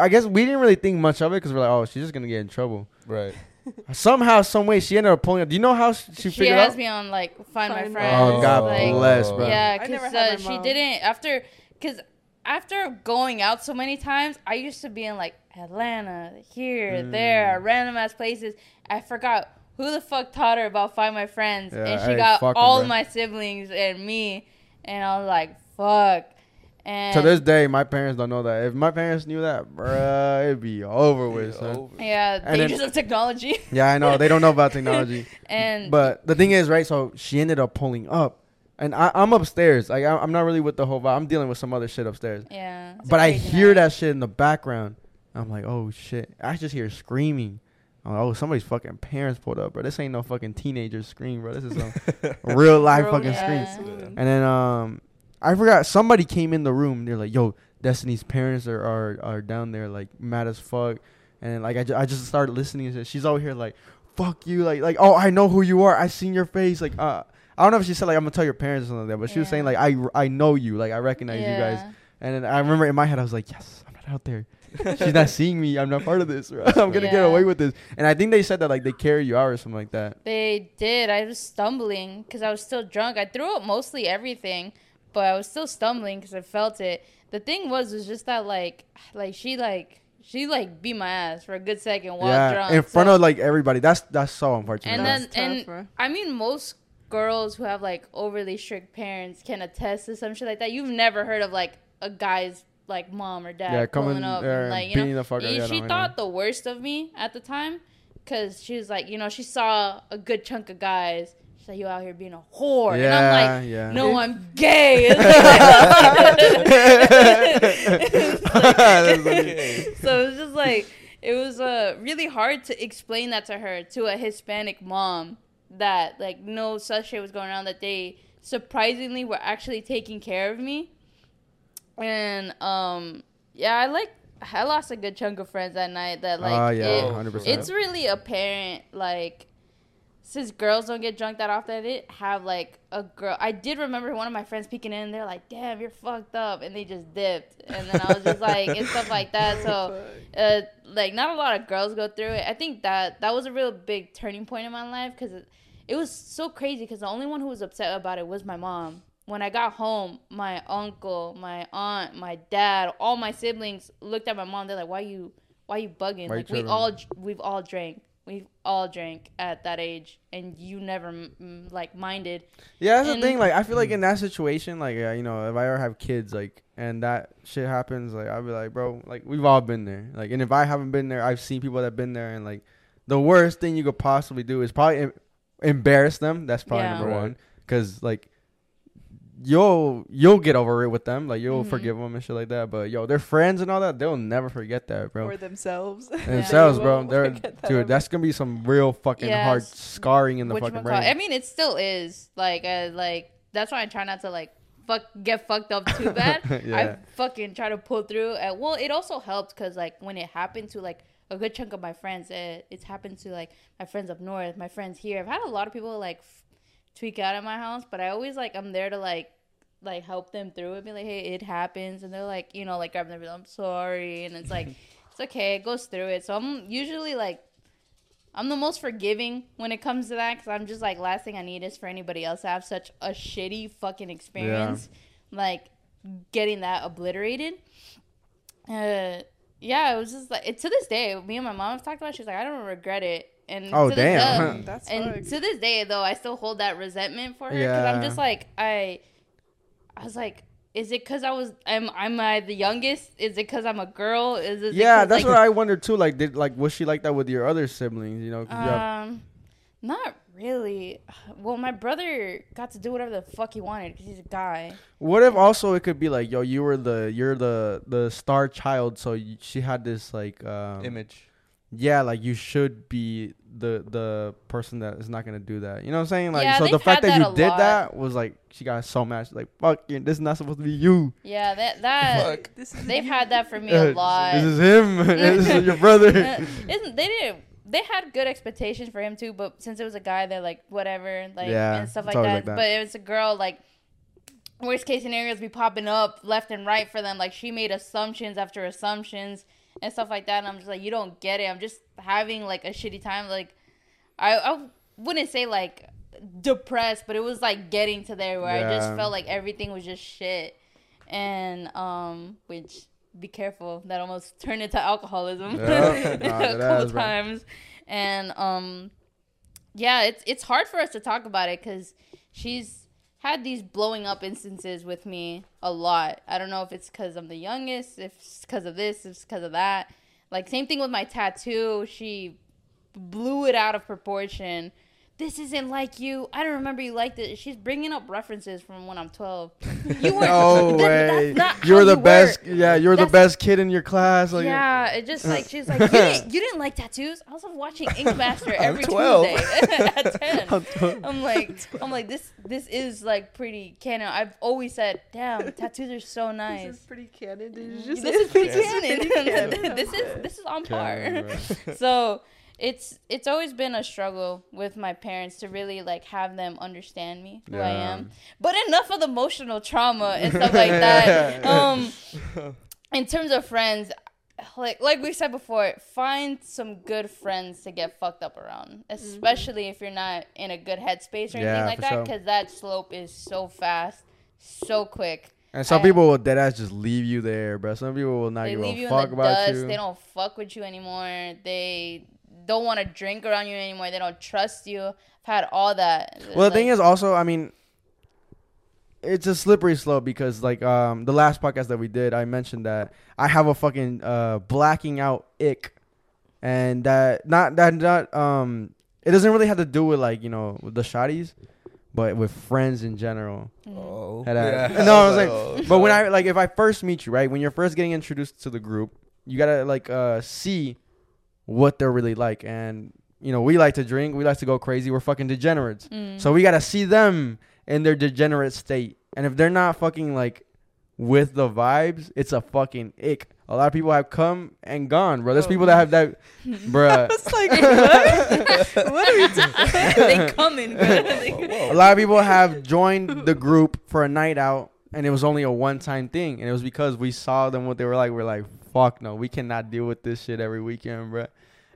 I guess we didn't really think much of it because we're like, oh, she's just gonna get in trouble. Right. [LAUGHS] Somehow, some way, she ended up pulling up. Do you know how she, she she, figured has out? me on like find my Find My friends Oh, God like, bless, bro. yeah because uh, she didn't after because after going out so many times i used to be in like atlanta here Mm. there random ass places i forgot who the fuck taught her about find my friends Yeah, and she hey, got all bro. my siblings and me and i was like fuck and To this day, my parents don't know that. If my parents knew that, bruh, it'd be over with, son. over. yeah And then- of technology [LAUGHS] Yeah, I know they don't know about technology. [LAUGHS] and But the thing is, right? So she ended up pulling up, and I, I'm upstairs. Like I, I'm not really with the whole vibe. I'm dealing with some other shit upstairs. yeah But I hear night. that shit in the background. I'm like, oh shit! I just hear screaming. I'm like, oh, somebody's fucking parents pulled up, bro. This ain't no fucking teenager scream, bro. This is some [LAUGHS] real life Grown fucking ass. scream. Mm. And then um, I forgot somebody came in the room. They're like, "Yo, Destiny's parents are are, are down there, like mad as fuck." And like I, ju- I just started listening. And she's over here like, "Fuck you!" Like like oh, I know who you are. I seen your face. Like uh, I don't know if she said like I'm gonna tell your parents or something like that, but she was saying like I I know you. Like I recognize you guys. And then I remember in my head I was like, "Yes, I'm not out there." [LAUGHS] She's not seeing me. I'm not part of this. Bro. [LAUGHS] I'm gonna get away with this. And I think they said that like they carry you out or something like that. They did. I was stumbling because I was still drunk. I threw up mostly everything, but I was still stumbling because I felt it. The thing was, was just that like, [SIGHS] like she like she like beat my ass for a good second while yeah, drunk in front So- of like everybody. That's that's so unfortunate. and then That's tough, and bro. I mean most girls who have like overly strict parents can attest to some shit like that. You've never heard of like a guy's like mom or dad Yeah, coming up there and like you know beating the fuck out. yeah, she no, I know. thought the worst of me at the time because she was like, you know, she saw a good chunk of guys. She's like, you out here being a whore. Yeah, and I'm like, yeah. no, I'm gay. [LAUGHS] [LAUGHS] Like- so it was just like, it was uh, really hard to explain that to her, to a Hispanic mom, that like no such shit was going on, that they surprisingly were actually taking care of me. And um, yeah, I like, I lost a good chunk of friends that night that like, Oh, yeah, it- 100%. it's really apparent like since girls don't get drunk that often, I didn't have like a girl. I did remember one of my friends peeking in. They're like, "Damn, you're fucked up," and they just dipped. And then I was just like, and stuff like that. [LAUGHS] So, uh, like, not a lot of girls go through it. I think that that was a real big turning point in my life because it, it was so crazy. Because the only one who was upset about it was my mom. When I got home, my uncle, my aunt, my dad, all my siblings looked at my mom. They're like, "Why you, why you bugging? Why you like we all, we've all drank." We've all drank at that age, and you never m- m- like minded. Yeah, that's And- the thing. Like, I feel like in that situation, like, uh, you know, if I ever have kids, like, and that shit happens, like, I'll be like, bro, like, we've all been there. Like, and if I haven't been there, I've seen people that've been there, and like, the worst thing you could possibly do is probably em- embarrass them. That's probably Yeah. number one, because like, you'll you'll get over it with them, like, you'll Mhm. forgive them and shit like that. But yo, their friends and all that, they'll never forget that, bro. Or themselves. [LAUGHS] [LAUGHS] Themselves, They bro. They're that dude. That's gonna be some real fucking hard scarring in the fucking brain. I mean, it still is like, uh, like that's why I try not to like fuck get fucked up too [LAUGHS] bad. Yeah. I fucking try to pull through. And, well, it also helped because like when it happened to like a good chunk of my friends, it, it's happened to like my friends up north, my friends here. I've had a lot of people like f- tweak out at my house, but I always like I'm there to like like help them through and Be like, hey, it happens, and they're like, you know, like grabbing them, I'm sorry, and it's like [LAUGHS] it's okay, it goes through it. So I'm usually like. I'm the most forgiving when it comes to that because I'm just like, last thing I need is for anybody else to have such a shitty fucking experience. Like, getting that obliterated. Uh, yeah, it was just like, it, to this day, me and my mom have talked about it. She's like, I don't regret it. And Oh, to this damn. day- [LAUGHS] That's and fucked. to this day, though, I still hold that resentment for her because I'm just like, I, I was like, is it because I was, am, am I the youngest? Is it because I'm a girl? Is it Yeah, 'cause, that's like, what I wondered too. Like, did like was she like that with your other siblings? You know, 'cause you have- Um, not really. Well, my brother got to do whatever the fuck he wanted because he's a guy. what if also it could be like, yo, you were the you're the the star child, so you, she had this like, um, Image. Yeah, like you should be the the person that is not gonna do that. You know what I'm saying? Like, Yeah, so the fact that that you did lot. that was like she got so mad. She's like, fuck, this is not supposed to be you. Yeah, that [LAUGHS] that Fuck. This is they've had that for me a [LAUGHS] lot. [LAUGHS] This is him. this is your brother. Uh, isn't they didn't they had good expectations for him too, but since it was a guy, they're like whatever, like Yeah, and stuff like that. like that. But it was a girl, like worst case scenarios be popping up left and right for them. Like she made assumptions after assumptions and stuff like that. And I'm just like, you don't get it. I'm just having like a shitty time. Like I I wouldn't say like depressed, but it was like getting to there where I just felt like everything was just shit. And um which be careful that almost [LAUGHS] turned into alcoholism Yeah. [LAUGHS] Nah, a couple is, bro. times. And um yeah, it's it's hard for us to talk about it cuz she's had these blowing up instances with me a lot. I don't know if it's cuz I'm the youngest, if it's cuz of this, if it's cuz of that. Like same thing with my tattoo. She blew it out of proportion. This isn't like you. I don't remember you liked it. She's bringing up references from when I'm 12. [LAUGHS] You weren't. no that- way. That's not you're the you best. were. Yeah, you were the best kid in your class. Like, yeah, it just like she's like you [LAUGHS] didn't, you didn't like tattoos. I was watching Ink [LAUGHS] Master every 12. Tuesday at ten. I'm 12. I'm like I'm like this this is like pretty canon. I've always said, damn, tattoos are so nice. This is pretty canon. This is pretty This is pretty canon. canon. this is this is on par. Canon, so it's it's always been a struggle with my parents to really like have them understand me who I am. But enough of the emotional trauma and stuff [LAUGHS] like that. [LAUGHS] Um [LAUGHS] in terms of friends, like like we said before, find some good friends to get fucked up around, especially if you're not in a good headspace or anything Yeah, like for that, sure. because that slope is so fast, so quick. And some I- people will dead ass just leave you there, bro. Some people will not they give a fuck in the about dust. you. They don't fuck with you anymore. They don't want to drink around you anymore. They don't trust you. I've had all that. well, the thing is also, I mean, it's a slippery slope because like um the last podcast that we did, I mentioned that I have a fucking uh blacking out ick, and that not that not um it doesn't really have to do with like you know with the shotties, but with friends in general. Oh. Had I- No, I was like- But when I like if I first meet you, right, when you're first getting introduced to the group, you gotta like uh see what they're really like, and you know we like to drink, we like to go crazy, we're fucking degenerates, Mm. so we gotta see them in their degenerate state, and if they're not fucking like with the vibes, it's a fucking ick. A lot of people have come and gone, bro. There's Oh. people that have that. [LAUGHS] It's like what? [LAUGHS] what are we doing? [LAUGHS] they coming, bro. A lot of people have joined the group for a night out, and it was only a one-time thing, and it was because we saw them what they were like. We're like, fuck no, we cannot deal with this shit every weekend, bro.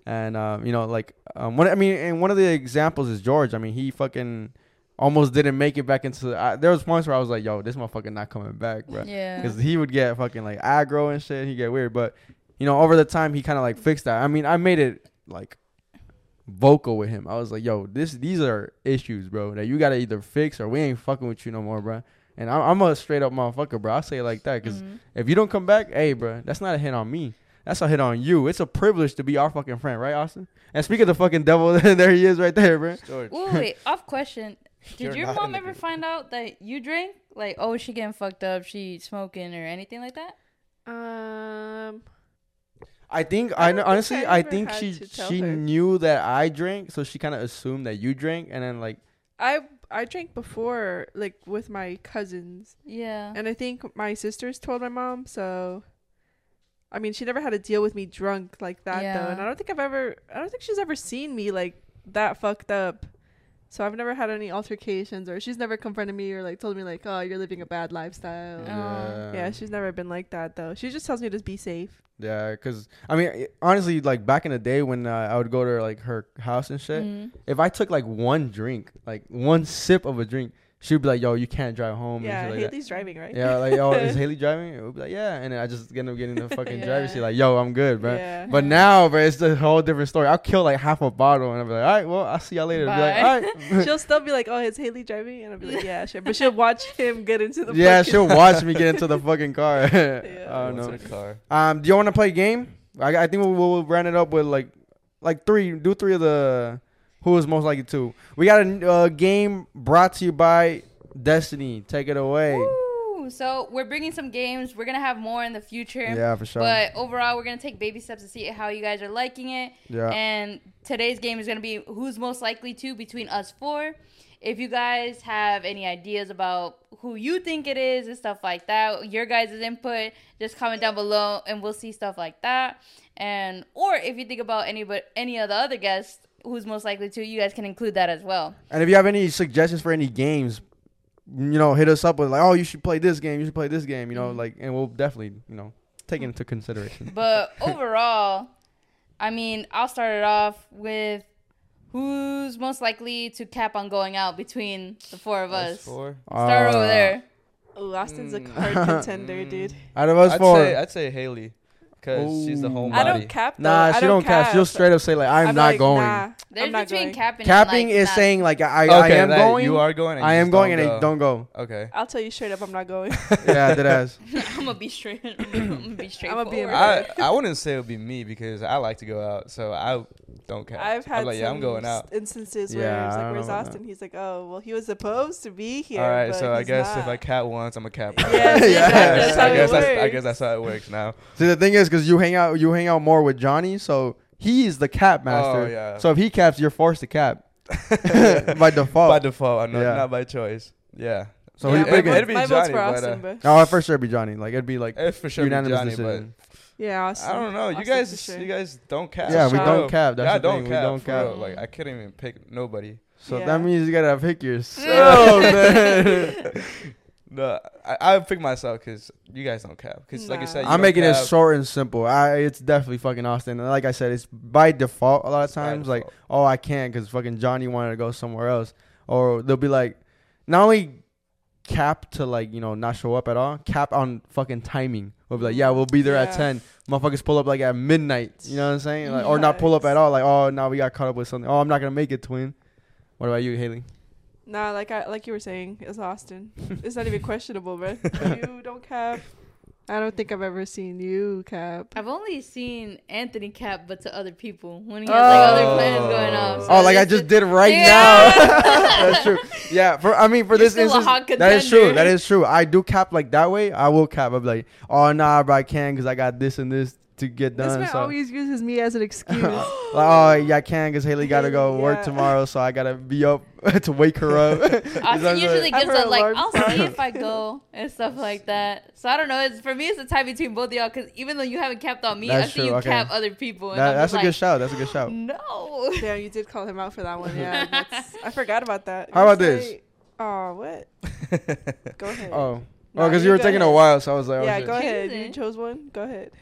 And um, you know, like, um, one, I mean, and one of the examples is George. I mean, he fucking almost didn't make it back into. I, there was points where I was like, yo, this motherfucker not coming back, bro. yeah. Because he would get fucking like aggro and shit. He get weird, but you know, over the time, he kind of like fixed that. I mean, I made it like vocal with him. I was like, "Yo, this these are issues, bro. That you gotta either fix or we ain't fucking with you no more, bro." And I'm, I'm a straight up motherfucker, bro. I say it like that because Mhm. if you don't come back, hey, bro, that's not a hit on me. That's a hit on you. It's a privilege to be our fucking friend, right, Austin? And speak of the fucking devil, [LAUGHS] there he is right there, bro. George. Wait, wait, off question. Did You're your mom ever group. find out that you drink? Like, oh, she getting fucked up, she smoking or anything like that? Um, I think I I, don't know, think honestly I I think she she her. knew that I drank, so she kind of assumed that you drank, and then like I I drank before, like with my cousins, Yeah. and I think my sisters told my mom. So, I mean, she never had to deal with me drunk like that though, and I don't think I've ever, I don't think she's ever seen me like that fucked up. So I've never had any altercations, or she's never confronted me or like told me like, oh, you're living a bad lifestyle. Oh. Yeah, she's never been like that though. She just tells me to be safe. Yeah, cause I mean, honestly, like back in the day when uh, I would go to like her house and shit, Mhm. if I took like one drink, like one sip of a drink, she'd be like, "Yo, you can't drive home." yeah, and shit like that. Driving, right? Yeah, like, oh, is [LAUGHS] Haley driving? It would be like, yeah, and then I just end up getting the fucking [LAUGHS] driver's Yeah. seat. Like, yo, I'm good, bro. Yeah. But now, bro, it's a whole different story. I'll kill like half a bottle, and I'll be like, all right, well, I'll see y'all later. Be like, Bye. all right. [LAUGHS] she'll still be like, "Oh, is Haley driving?" And I'll be like, "Yeah, sure." But she'll watch him get into the yeah, fucking- she'll watch me get into the fucking car. I don't know. car? Um, do you want to play a game? I, I think we'll, we'll round it up with like, like three. Do three of the who is most likely to. We got a uh, game brought to you by Destiny. Take it away. Woo! So we're bringing some games. We're gonna have more in the future. Yeah, for sure. But overall, we're gonna take baby steps to see how you guys are liking it. yeah. And today's game is gonna be who's most likely to between us four. If you guys have any ideas about who you think it is and stuff like that, your guys' input, just comment down below and we'll see stuff like that. And or if you think about any but any of the other guests who's most likely to, you guys can include that as well. And if you have any suggestions for any games, you know, hit us up with like, oh, you should play this game, you should play this game, you know, Mhm. like, and we'll definitely, you know, take it into consideration. [LAUGHS] But [LAUGHS] overall, I mean, I'll start it off with who's most likely to cap on going out between the four of us. four. Start over Uh, there. Oh, Austin's a Mm. hard [LAUGHS] contender, dude. Out of us I'd four, say I'd say Haley, cause she's the Ooh. homebody. I don't cap. Though. nah, I she don't cap. She'll straight up say like, I'm, I'm not like, going. Nah, There's not between going. capping. Capping and, like, is not- saying like I, I okay, am going. You are going. I am going, and don't they don't go. go. Okay. I'll tell you straight up, I'm not going. [LAUGHS] yeah, that ass. [LAUGHS] I'm gonna be straight. I'm gonna be straight. [LAUGHS] I'ma be I I wouldn't say it would be me because I like to go out, so I don't care. I've had I'm like, some yeah, I'm going out. instances where Yeah, it's I like, "Where's Austin?" He's like, "Oh, well, he was supposed to be here." All right, so I he's guess if not." I cap once, I'm a cap. Yes, Yeah. exactly. That's That's I guess I guess that's how it works now. See, the thing is, because you hang out, you hang out more with Johnny, so he's the cap master. Oh yeah. So if he caps, you're forced to cap [LAUGHS] [LAUGHS] by default. by default, I'm not, Yeah. not by choice. Yeah. so yeah, who's it- my, picking? vote- it'd be my vote's Johnny, for but, uh, but Oh, at first sure it'd be Johnny. Like it'd be like It's for sure be unanimous Johnny, decision. yeah, Austin. I don't know. You Austin guys, sure. you guys don't cap. Yeah, we don't cap, that's yeah, the don't thing, we cap. don't cap. real. Like I couldn't even pick nobody. So Yeah. that means you gotta pick yourself, [LAUGHS] man. No, I, I pick myself because you guys don't cap. Because like Nah. you said, you I'm don't making it cap short and simple. I it's definitely fucking Austin. And like I said, it's by default a lot of times. Like, default. oh, I can't because fucking Johnny wanted to go somewhere else, or they'll be like, not only cap to like you know not show up at all, cap on fucking timing. We'll be like, yeah, we'll be there at Yeah. ten. Motherfuckers pull up like at midnight. You know what I'm saying? Like, or not pull up at all. Like, oh, now we got caught up with something. Oh, I'm not gonna make it, twin. What about you, Haley? Nah, like I like you were saying, it's Austin. [LAUGHS] it's not even questionable, bro. [LAUGHS] you don't cap. I don't think I've ever seen you cap. I've only seen Anthony cap, but to other people when he has like other plans going on. Oh. So Oh, like I it's just did right Yeah. now. [LAUGHS] That's true. Yeah, for I mean for You're this still a instance, hot that is true. contender. That is true. I do cap like that way. I will cap. I'm like, oh nah, bro, I can because I got this and this to get This done. man So. always uses me as an [LAUGHS] excuse. like, oh yeah, I can because Haley got to go Haley, work tomorrow, so I gotta be up [LAUGHS] to wake her up. [LAUGHS] You know what I'm Austin usually saying? Have gives her up like I'll see if I go and stuff like that. So I don't know. It's for me, it's a tie between both of y'all because even though you haven't capped on me, That's I've seen true, you okay. cap other people. And That- that's just a good like, shout. That's a good shout. No. yeah, you did call him out for that one. Yeah, that's, I forgot about that. How about this? say- Oh, what? Go ahead. Oh, Nah, oh, because you you were go taking a while, so I was like, oh, yeah, shit. go ahead. You chose one. Go ahead.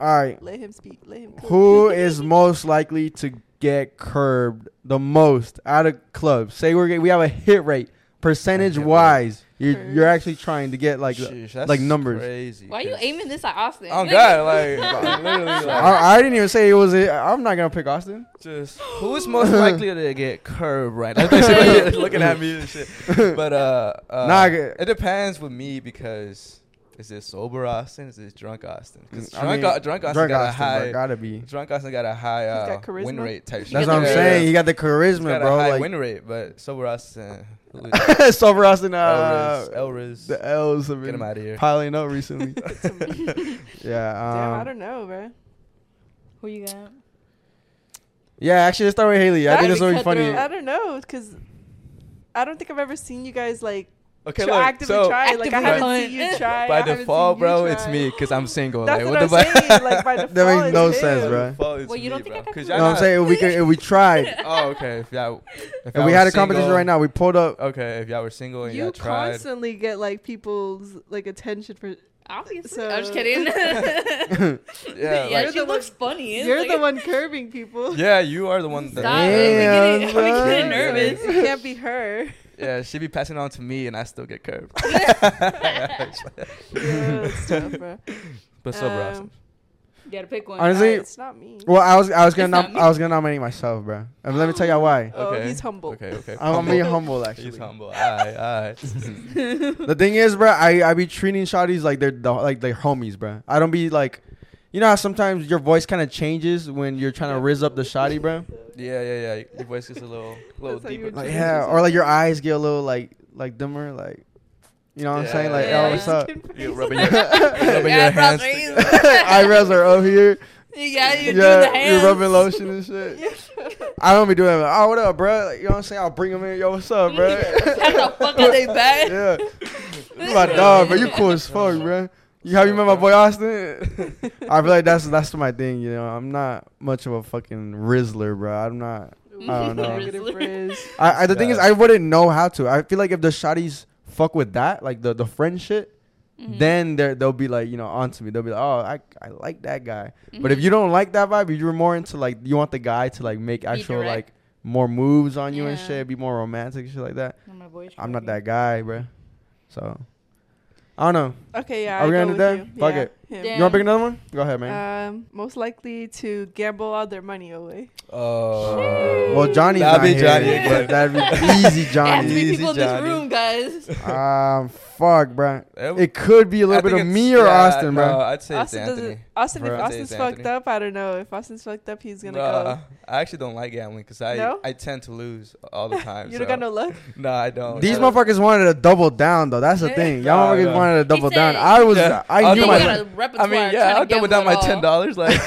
All right. Let him speak. Let him. cook. Who [LAUGHS] is most likely to get curbed the most out of clubs? Say we're we have a hit rate percentage wise. You're you're actually trying to get like. Sheesh, that's like numbers. Crazy. Why are you 'cause- aiming this at Austin? Oh God, like [LAUGHS] literally, like, I, I didn't even say it was. i I'm not gonna pick Austin. just who's most [LAUGHS] likely to get curved right? now? basically what you're looking at me and shit. But uh, uh Nah, it depends with me because is this sober Austin? Is this drunk Austin? Because I drunk, mean, Au- drunk Austin Drunk got Austin, a high. bro, gotta be. Drunk Austin got a high uh, got charisma. win rate type. shit. That's what I'm Yeah. saying. You got the He's charisma, got bro. a high Like win rate, but sober Austin. [LAUGHS] sober Austin. Uh, Elriz, Elriz. the L's have Get him been out of here. piling up recently. [LAUGHS] [LAUGHS] yeah. Damn, I Um, don't know, bro. Who you got? yeah. Actually, let's start with Haley. I think this will be funny. Cutthroat. I don't know, cause I don't think I've ever seen you guys like Okay, tr- look. actively So try. Like I haven't hunt. seen you try. by I default, seen you bro, it's me because I'm single. That's like, what, I'm the fuck? saying. Like by [LAUGHS] default, That makes no him. sense, bro. Well, you don't me, think bro. I got 'Cause You know what I'm saying? If we could, if we tried, [LAUGHS] Oh, okay. If y'all, if, if y'all we were had a competition right now, we pulled up. Okay, if y'all were single and You y'all tried. constantly get like people's like attention for. Obviously, So- I'm just kidding. [LAUGHS] Yeah, yeah, like, she You're the looks funny. You're like- the one curbing people. yeah, you are the one that. Stop it. Damn, We're getting, we're son. getting nervous. it can't be her. Yeah, she be passing on to me, and I still get curved. [LAUGHS] Yeah, that's tough, bro. but sober Um, You gotta pick one. Honestly- uh, it's not me. Well, I was I was gonna nom- I was gonna nominate myself, bro. And let me tell y'all why. Oh, Okay. he's humble. Okay, okay. I'm Humble. being humble, actually. He's humble. Alright, alright. [LAUGHS] The thing is, bro, I I be treating shotties like they're the, like they're homies, bro. I don't be like, you know how sometimes your voice kind of changes when you're trying to riz up the shotty, bro. yeah, yeah, yeah. Your voice gets a little, little [LAUGHS] That's how you deeper. Like yeah, or like your eyes get a little like like dimmer, like you know what I'm saying? Like, Yeah. oh, what's up? [LAUGHS] You rubbing your, [LAUGHS] rubbing Yeah, your hands. Eyebrows are up here. yeah, you're doing the yeah, hands. you're rubbing lotion and shit. I don't be doing that. Oh, what up, bro? Like, you know what I'm saying? I'll bring them in. Yo, what's up, bro? How the fuck are they back? yeah. My dog, bro. You cool as fuck, bro. You have you met my boy Austin? [LAUGHS] I feel like that's that's my thing. You know, I'm not much of a fucking rizzler, bro. I'm not. I [LAUGHS] don't know. Negative Riz. I, I the thing is, I wouldn't know how to. I feel like if the shotties fuck with that, like the the friend shit, Mhm. then they they'll be like, you know, onto me. They'll be like, oh, I I like that guy. But if Mhm. you don't like that vibe, you're more into like you want the guy to like make actual like more moves on you and shit, be more romantic shit like that. My voice I'm not that guy, bro. So I don't know. Okay, yeah. Are we gonna do that? you. Fuck yeah, it. him. Damn. You want to pick another one? Go ahead, man. Um, most likely to gamble all their money away. Oh. well, Johnny's That'd not be here, Johnny. but that'd be [LAUGHS] easy, It has to Johnny. be Easy, people in this room, guys. Um, fuck, bro. It- It could be a little bit of me or yeah, Austin, no, bro. I'd say it's Austin Anthony. doesn't. Austin, Bro. if Austin's fucked Anthony. up, I don't know. If Austin's fucked up, he's gonna Nah, go. I actually don't like gambling because I No? I tend to lose all the time. [LAUGHS] You so. don't got no luck. [LAUGHS] No, I don't. These I- motherfuckers wanted to double down, though. That's the thing. Y'all motherfuckers wanted to double He down. I was, Yeah. I I'll knew my, my- got a repertoire I mean, yeah, I'll double gamble down my ten dollars. Like,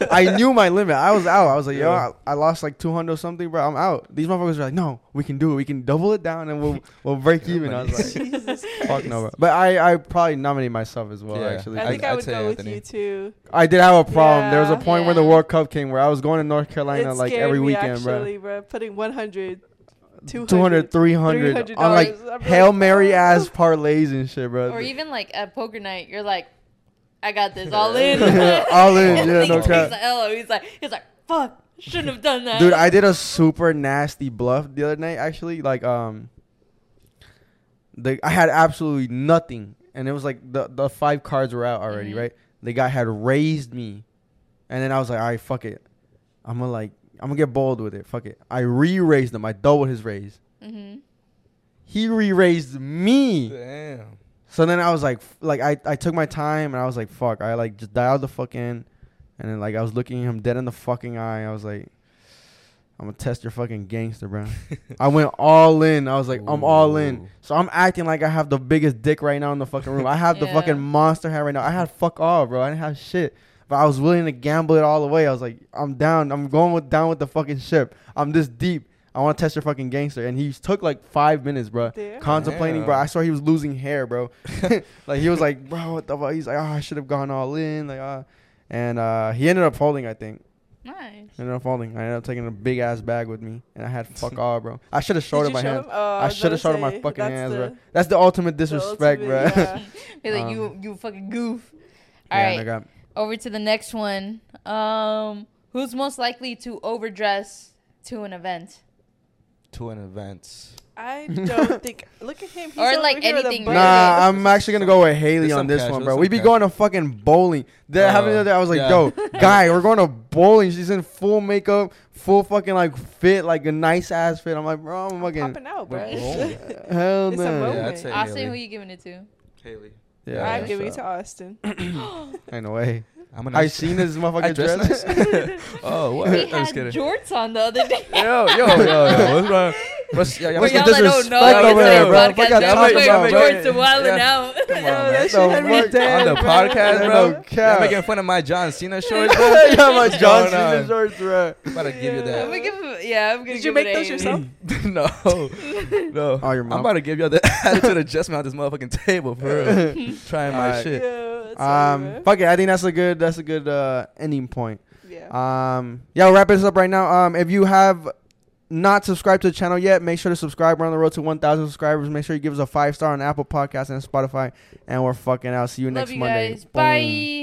[LAUGHS] [LAUGHS] I knew my limit. I was out. I was like, yo, Yeah. I, I lost like two hundred something, bro. I'm out. These motherfuckers are like, no, we can do it. We can double it down and we'll [LAUGHS] we'll break Yeah, even. I was like, Jesus fuck no, bro. But I I probably nominate myself as well. Yeah. Actually, I I, think I'd I, would say go with Anthony. you too. I did have a problem. There was a Yeah. point where the World Cup came where I was going to North Carolina like every weekend, bro. actually, bro. Putting 100, 200, 200, 300 on like $300. Hail Mary ass parlays and shit, bro. Or even like at poker night, you're like, I got this all [LAUGHS] in. [LAUGHS] All in, yeah, he no takes cap. the L. He's like, he's like, fuck, shouldn't have done that. Dude, I did a super nasty bluff the other night. Actually, like um, the I had absolutely nothing, and it was like the the five cards were out already, Mhm. right? The guy had raised me, and then I was like, all right, fuck it, I'm gonna like I'm gonna get bold with it. Fuck it. I re-raised him. I doubled his raise, Mm-hmm. he re-raised me. Damn. So then I was like, f- like I, I took my time and I was like, fuck. I like just dialed the fuck in, and then like I was looking him dead in the fucking eye. I was like, I'm gonna test your fucking gangster, bro. [LAUGHS] I went all in. I was like, I'm all in. So I'm acting like I have the biggest dick right now in the fucking room. I have the fucking monster head right now. I had fuck all, bro. I didn't have shit. But I was willing to gamble it all the way. I was like, I'm down. I'm going with down with the fucking ship. I'm this deep. I want to test your fucking gangster. And he took like five minutes, bro. Damn. Contemplating, bro. I saw he was losing hair, bro. [LAUGHS] like he was like, bro, what the fuck? He's like, oh, I should have gone all in, like, uh, and uh, he ended up folding. I think Nice. ended up folding. I ended up taking a big ass bag with me, and I had [LAUGHS] fuck all, bro. I should have showed him my show hands. Oh, I should have showed him my fucking hands, bro. That's the ultimate the disrespect, ultimate, bro. yeah. [LAUGHS] Like Um, you, you fucking goof. All yeah, right, and I got over to the next one. Um, who's most likely to overdress to an event? To an event. I [LAUGHS] don't think. Look at him. He's Or, like, here with a anything. Nah, I'm actually gonna go with Haley on this casual, one, bro. some We be casual. going to fucking bowling. That Uh, happened the other day. I was like, yeah. yo, [LAUGHS] guy, we're going to bowling. She's in full makeup, full fucking like fit, like a nice ass fit. I'm like, bro, I'm fucking popping out, bro. We're bowling. [LAUGHS] hell It's no. moment. Yeah, I'd say who Haley. you giving it to? Haley. Yeah, I'm Yeah, giving it to Austin. [CLEARS THROAT] [CLEARS THROAT] Ain't no way. I'm a I nice- seen this I motherfucker dress dress. [LAUGHS] oh, what? He I'm had just kidding. jorts on the other day. Yo, yo, yo, yo. What's wrong? [LAUGHS] What's, yeah, yeah, What's For the y'all that don't know, disrespect it's over there, bro? podcast. Fuck y'all That talking boy about, bro? jorts are wilding Yeah. out. Come on, man. [LAUGHS] that shit had me On the [LAUGHS] podcast, bro. cap. You're making fun of my John Cena [LAUGHS] shorts, bro. yeah, my John Cena shorts, bro. I'm about to give you I'm that. gonna give him, yeah, I'm gonna Did you give make it those a- yourself? no, no. Oh, your mom. I'm mom. about to give y'all the attitude adjustment on this motherfucking table for real. Trying my Alright. shit. Yeah, Um, fuck it. I think that's a good. That's a good uh, ending point. yeah. Um, yeah, we'll wrap this up right now. Um, if you have not subscribed to the channel yet, make sure to subscribe. We're on the road to 1,000 subscribers. Make sure you give us a five star on Apple Podcasts and Spotify. And we're fucking out. See you Love next you Monday. guys. Boom. Bye.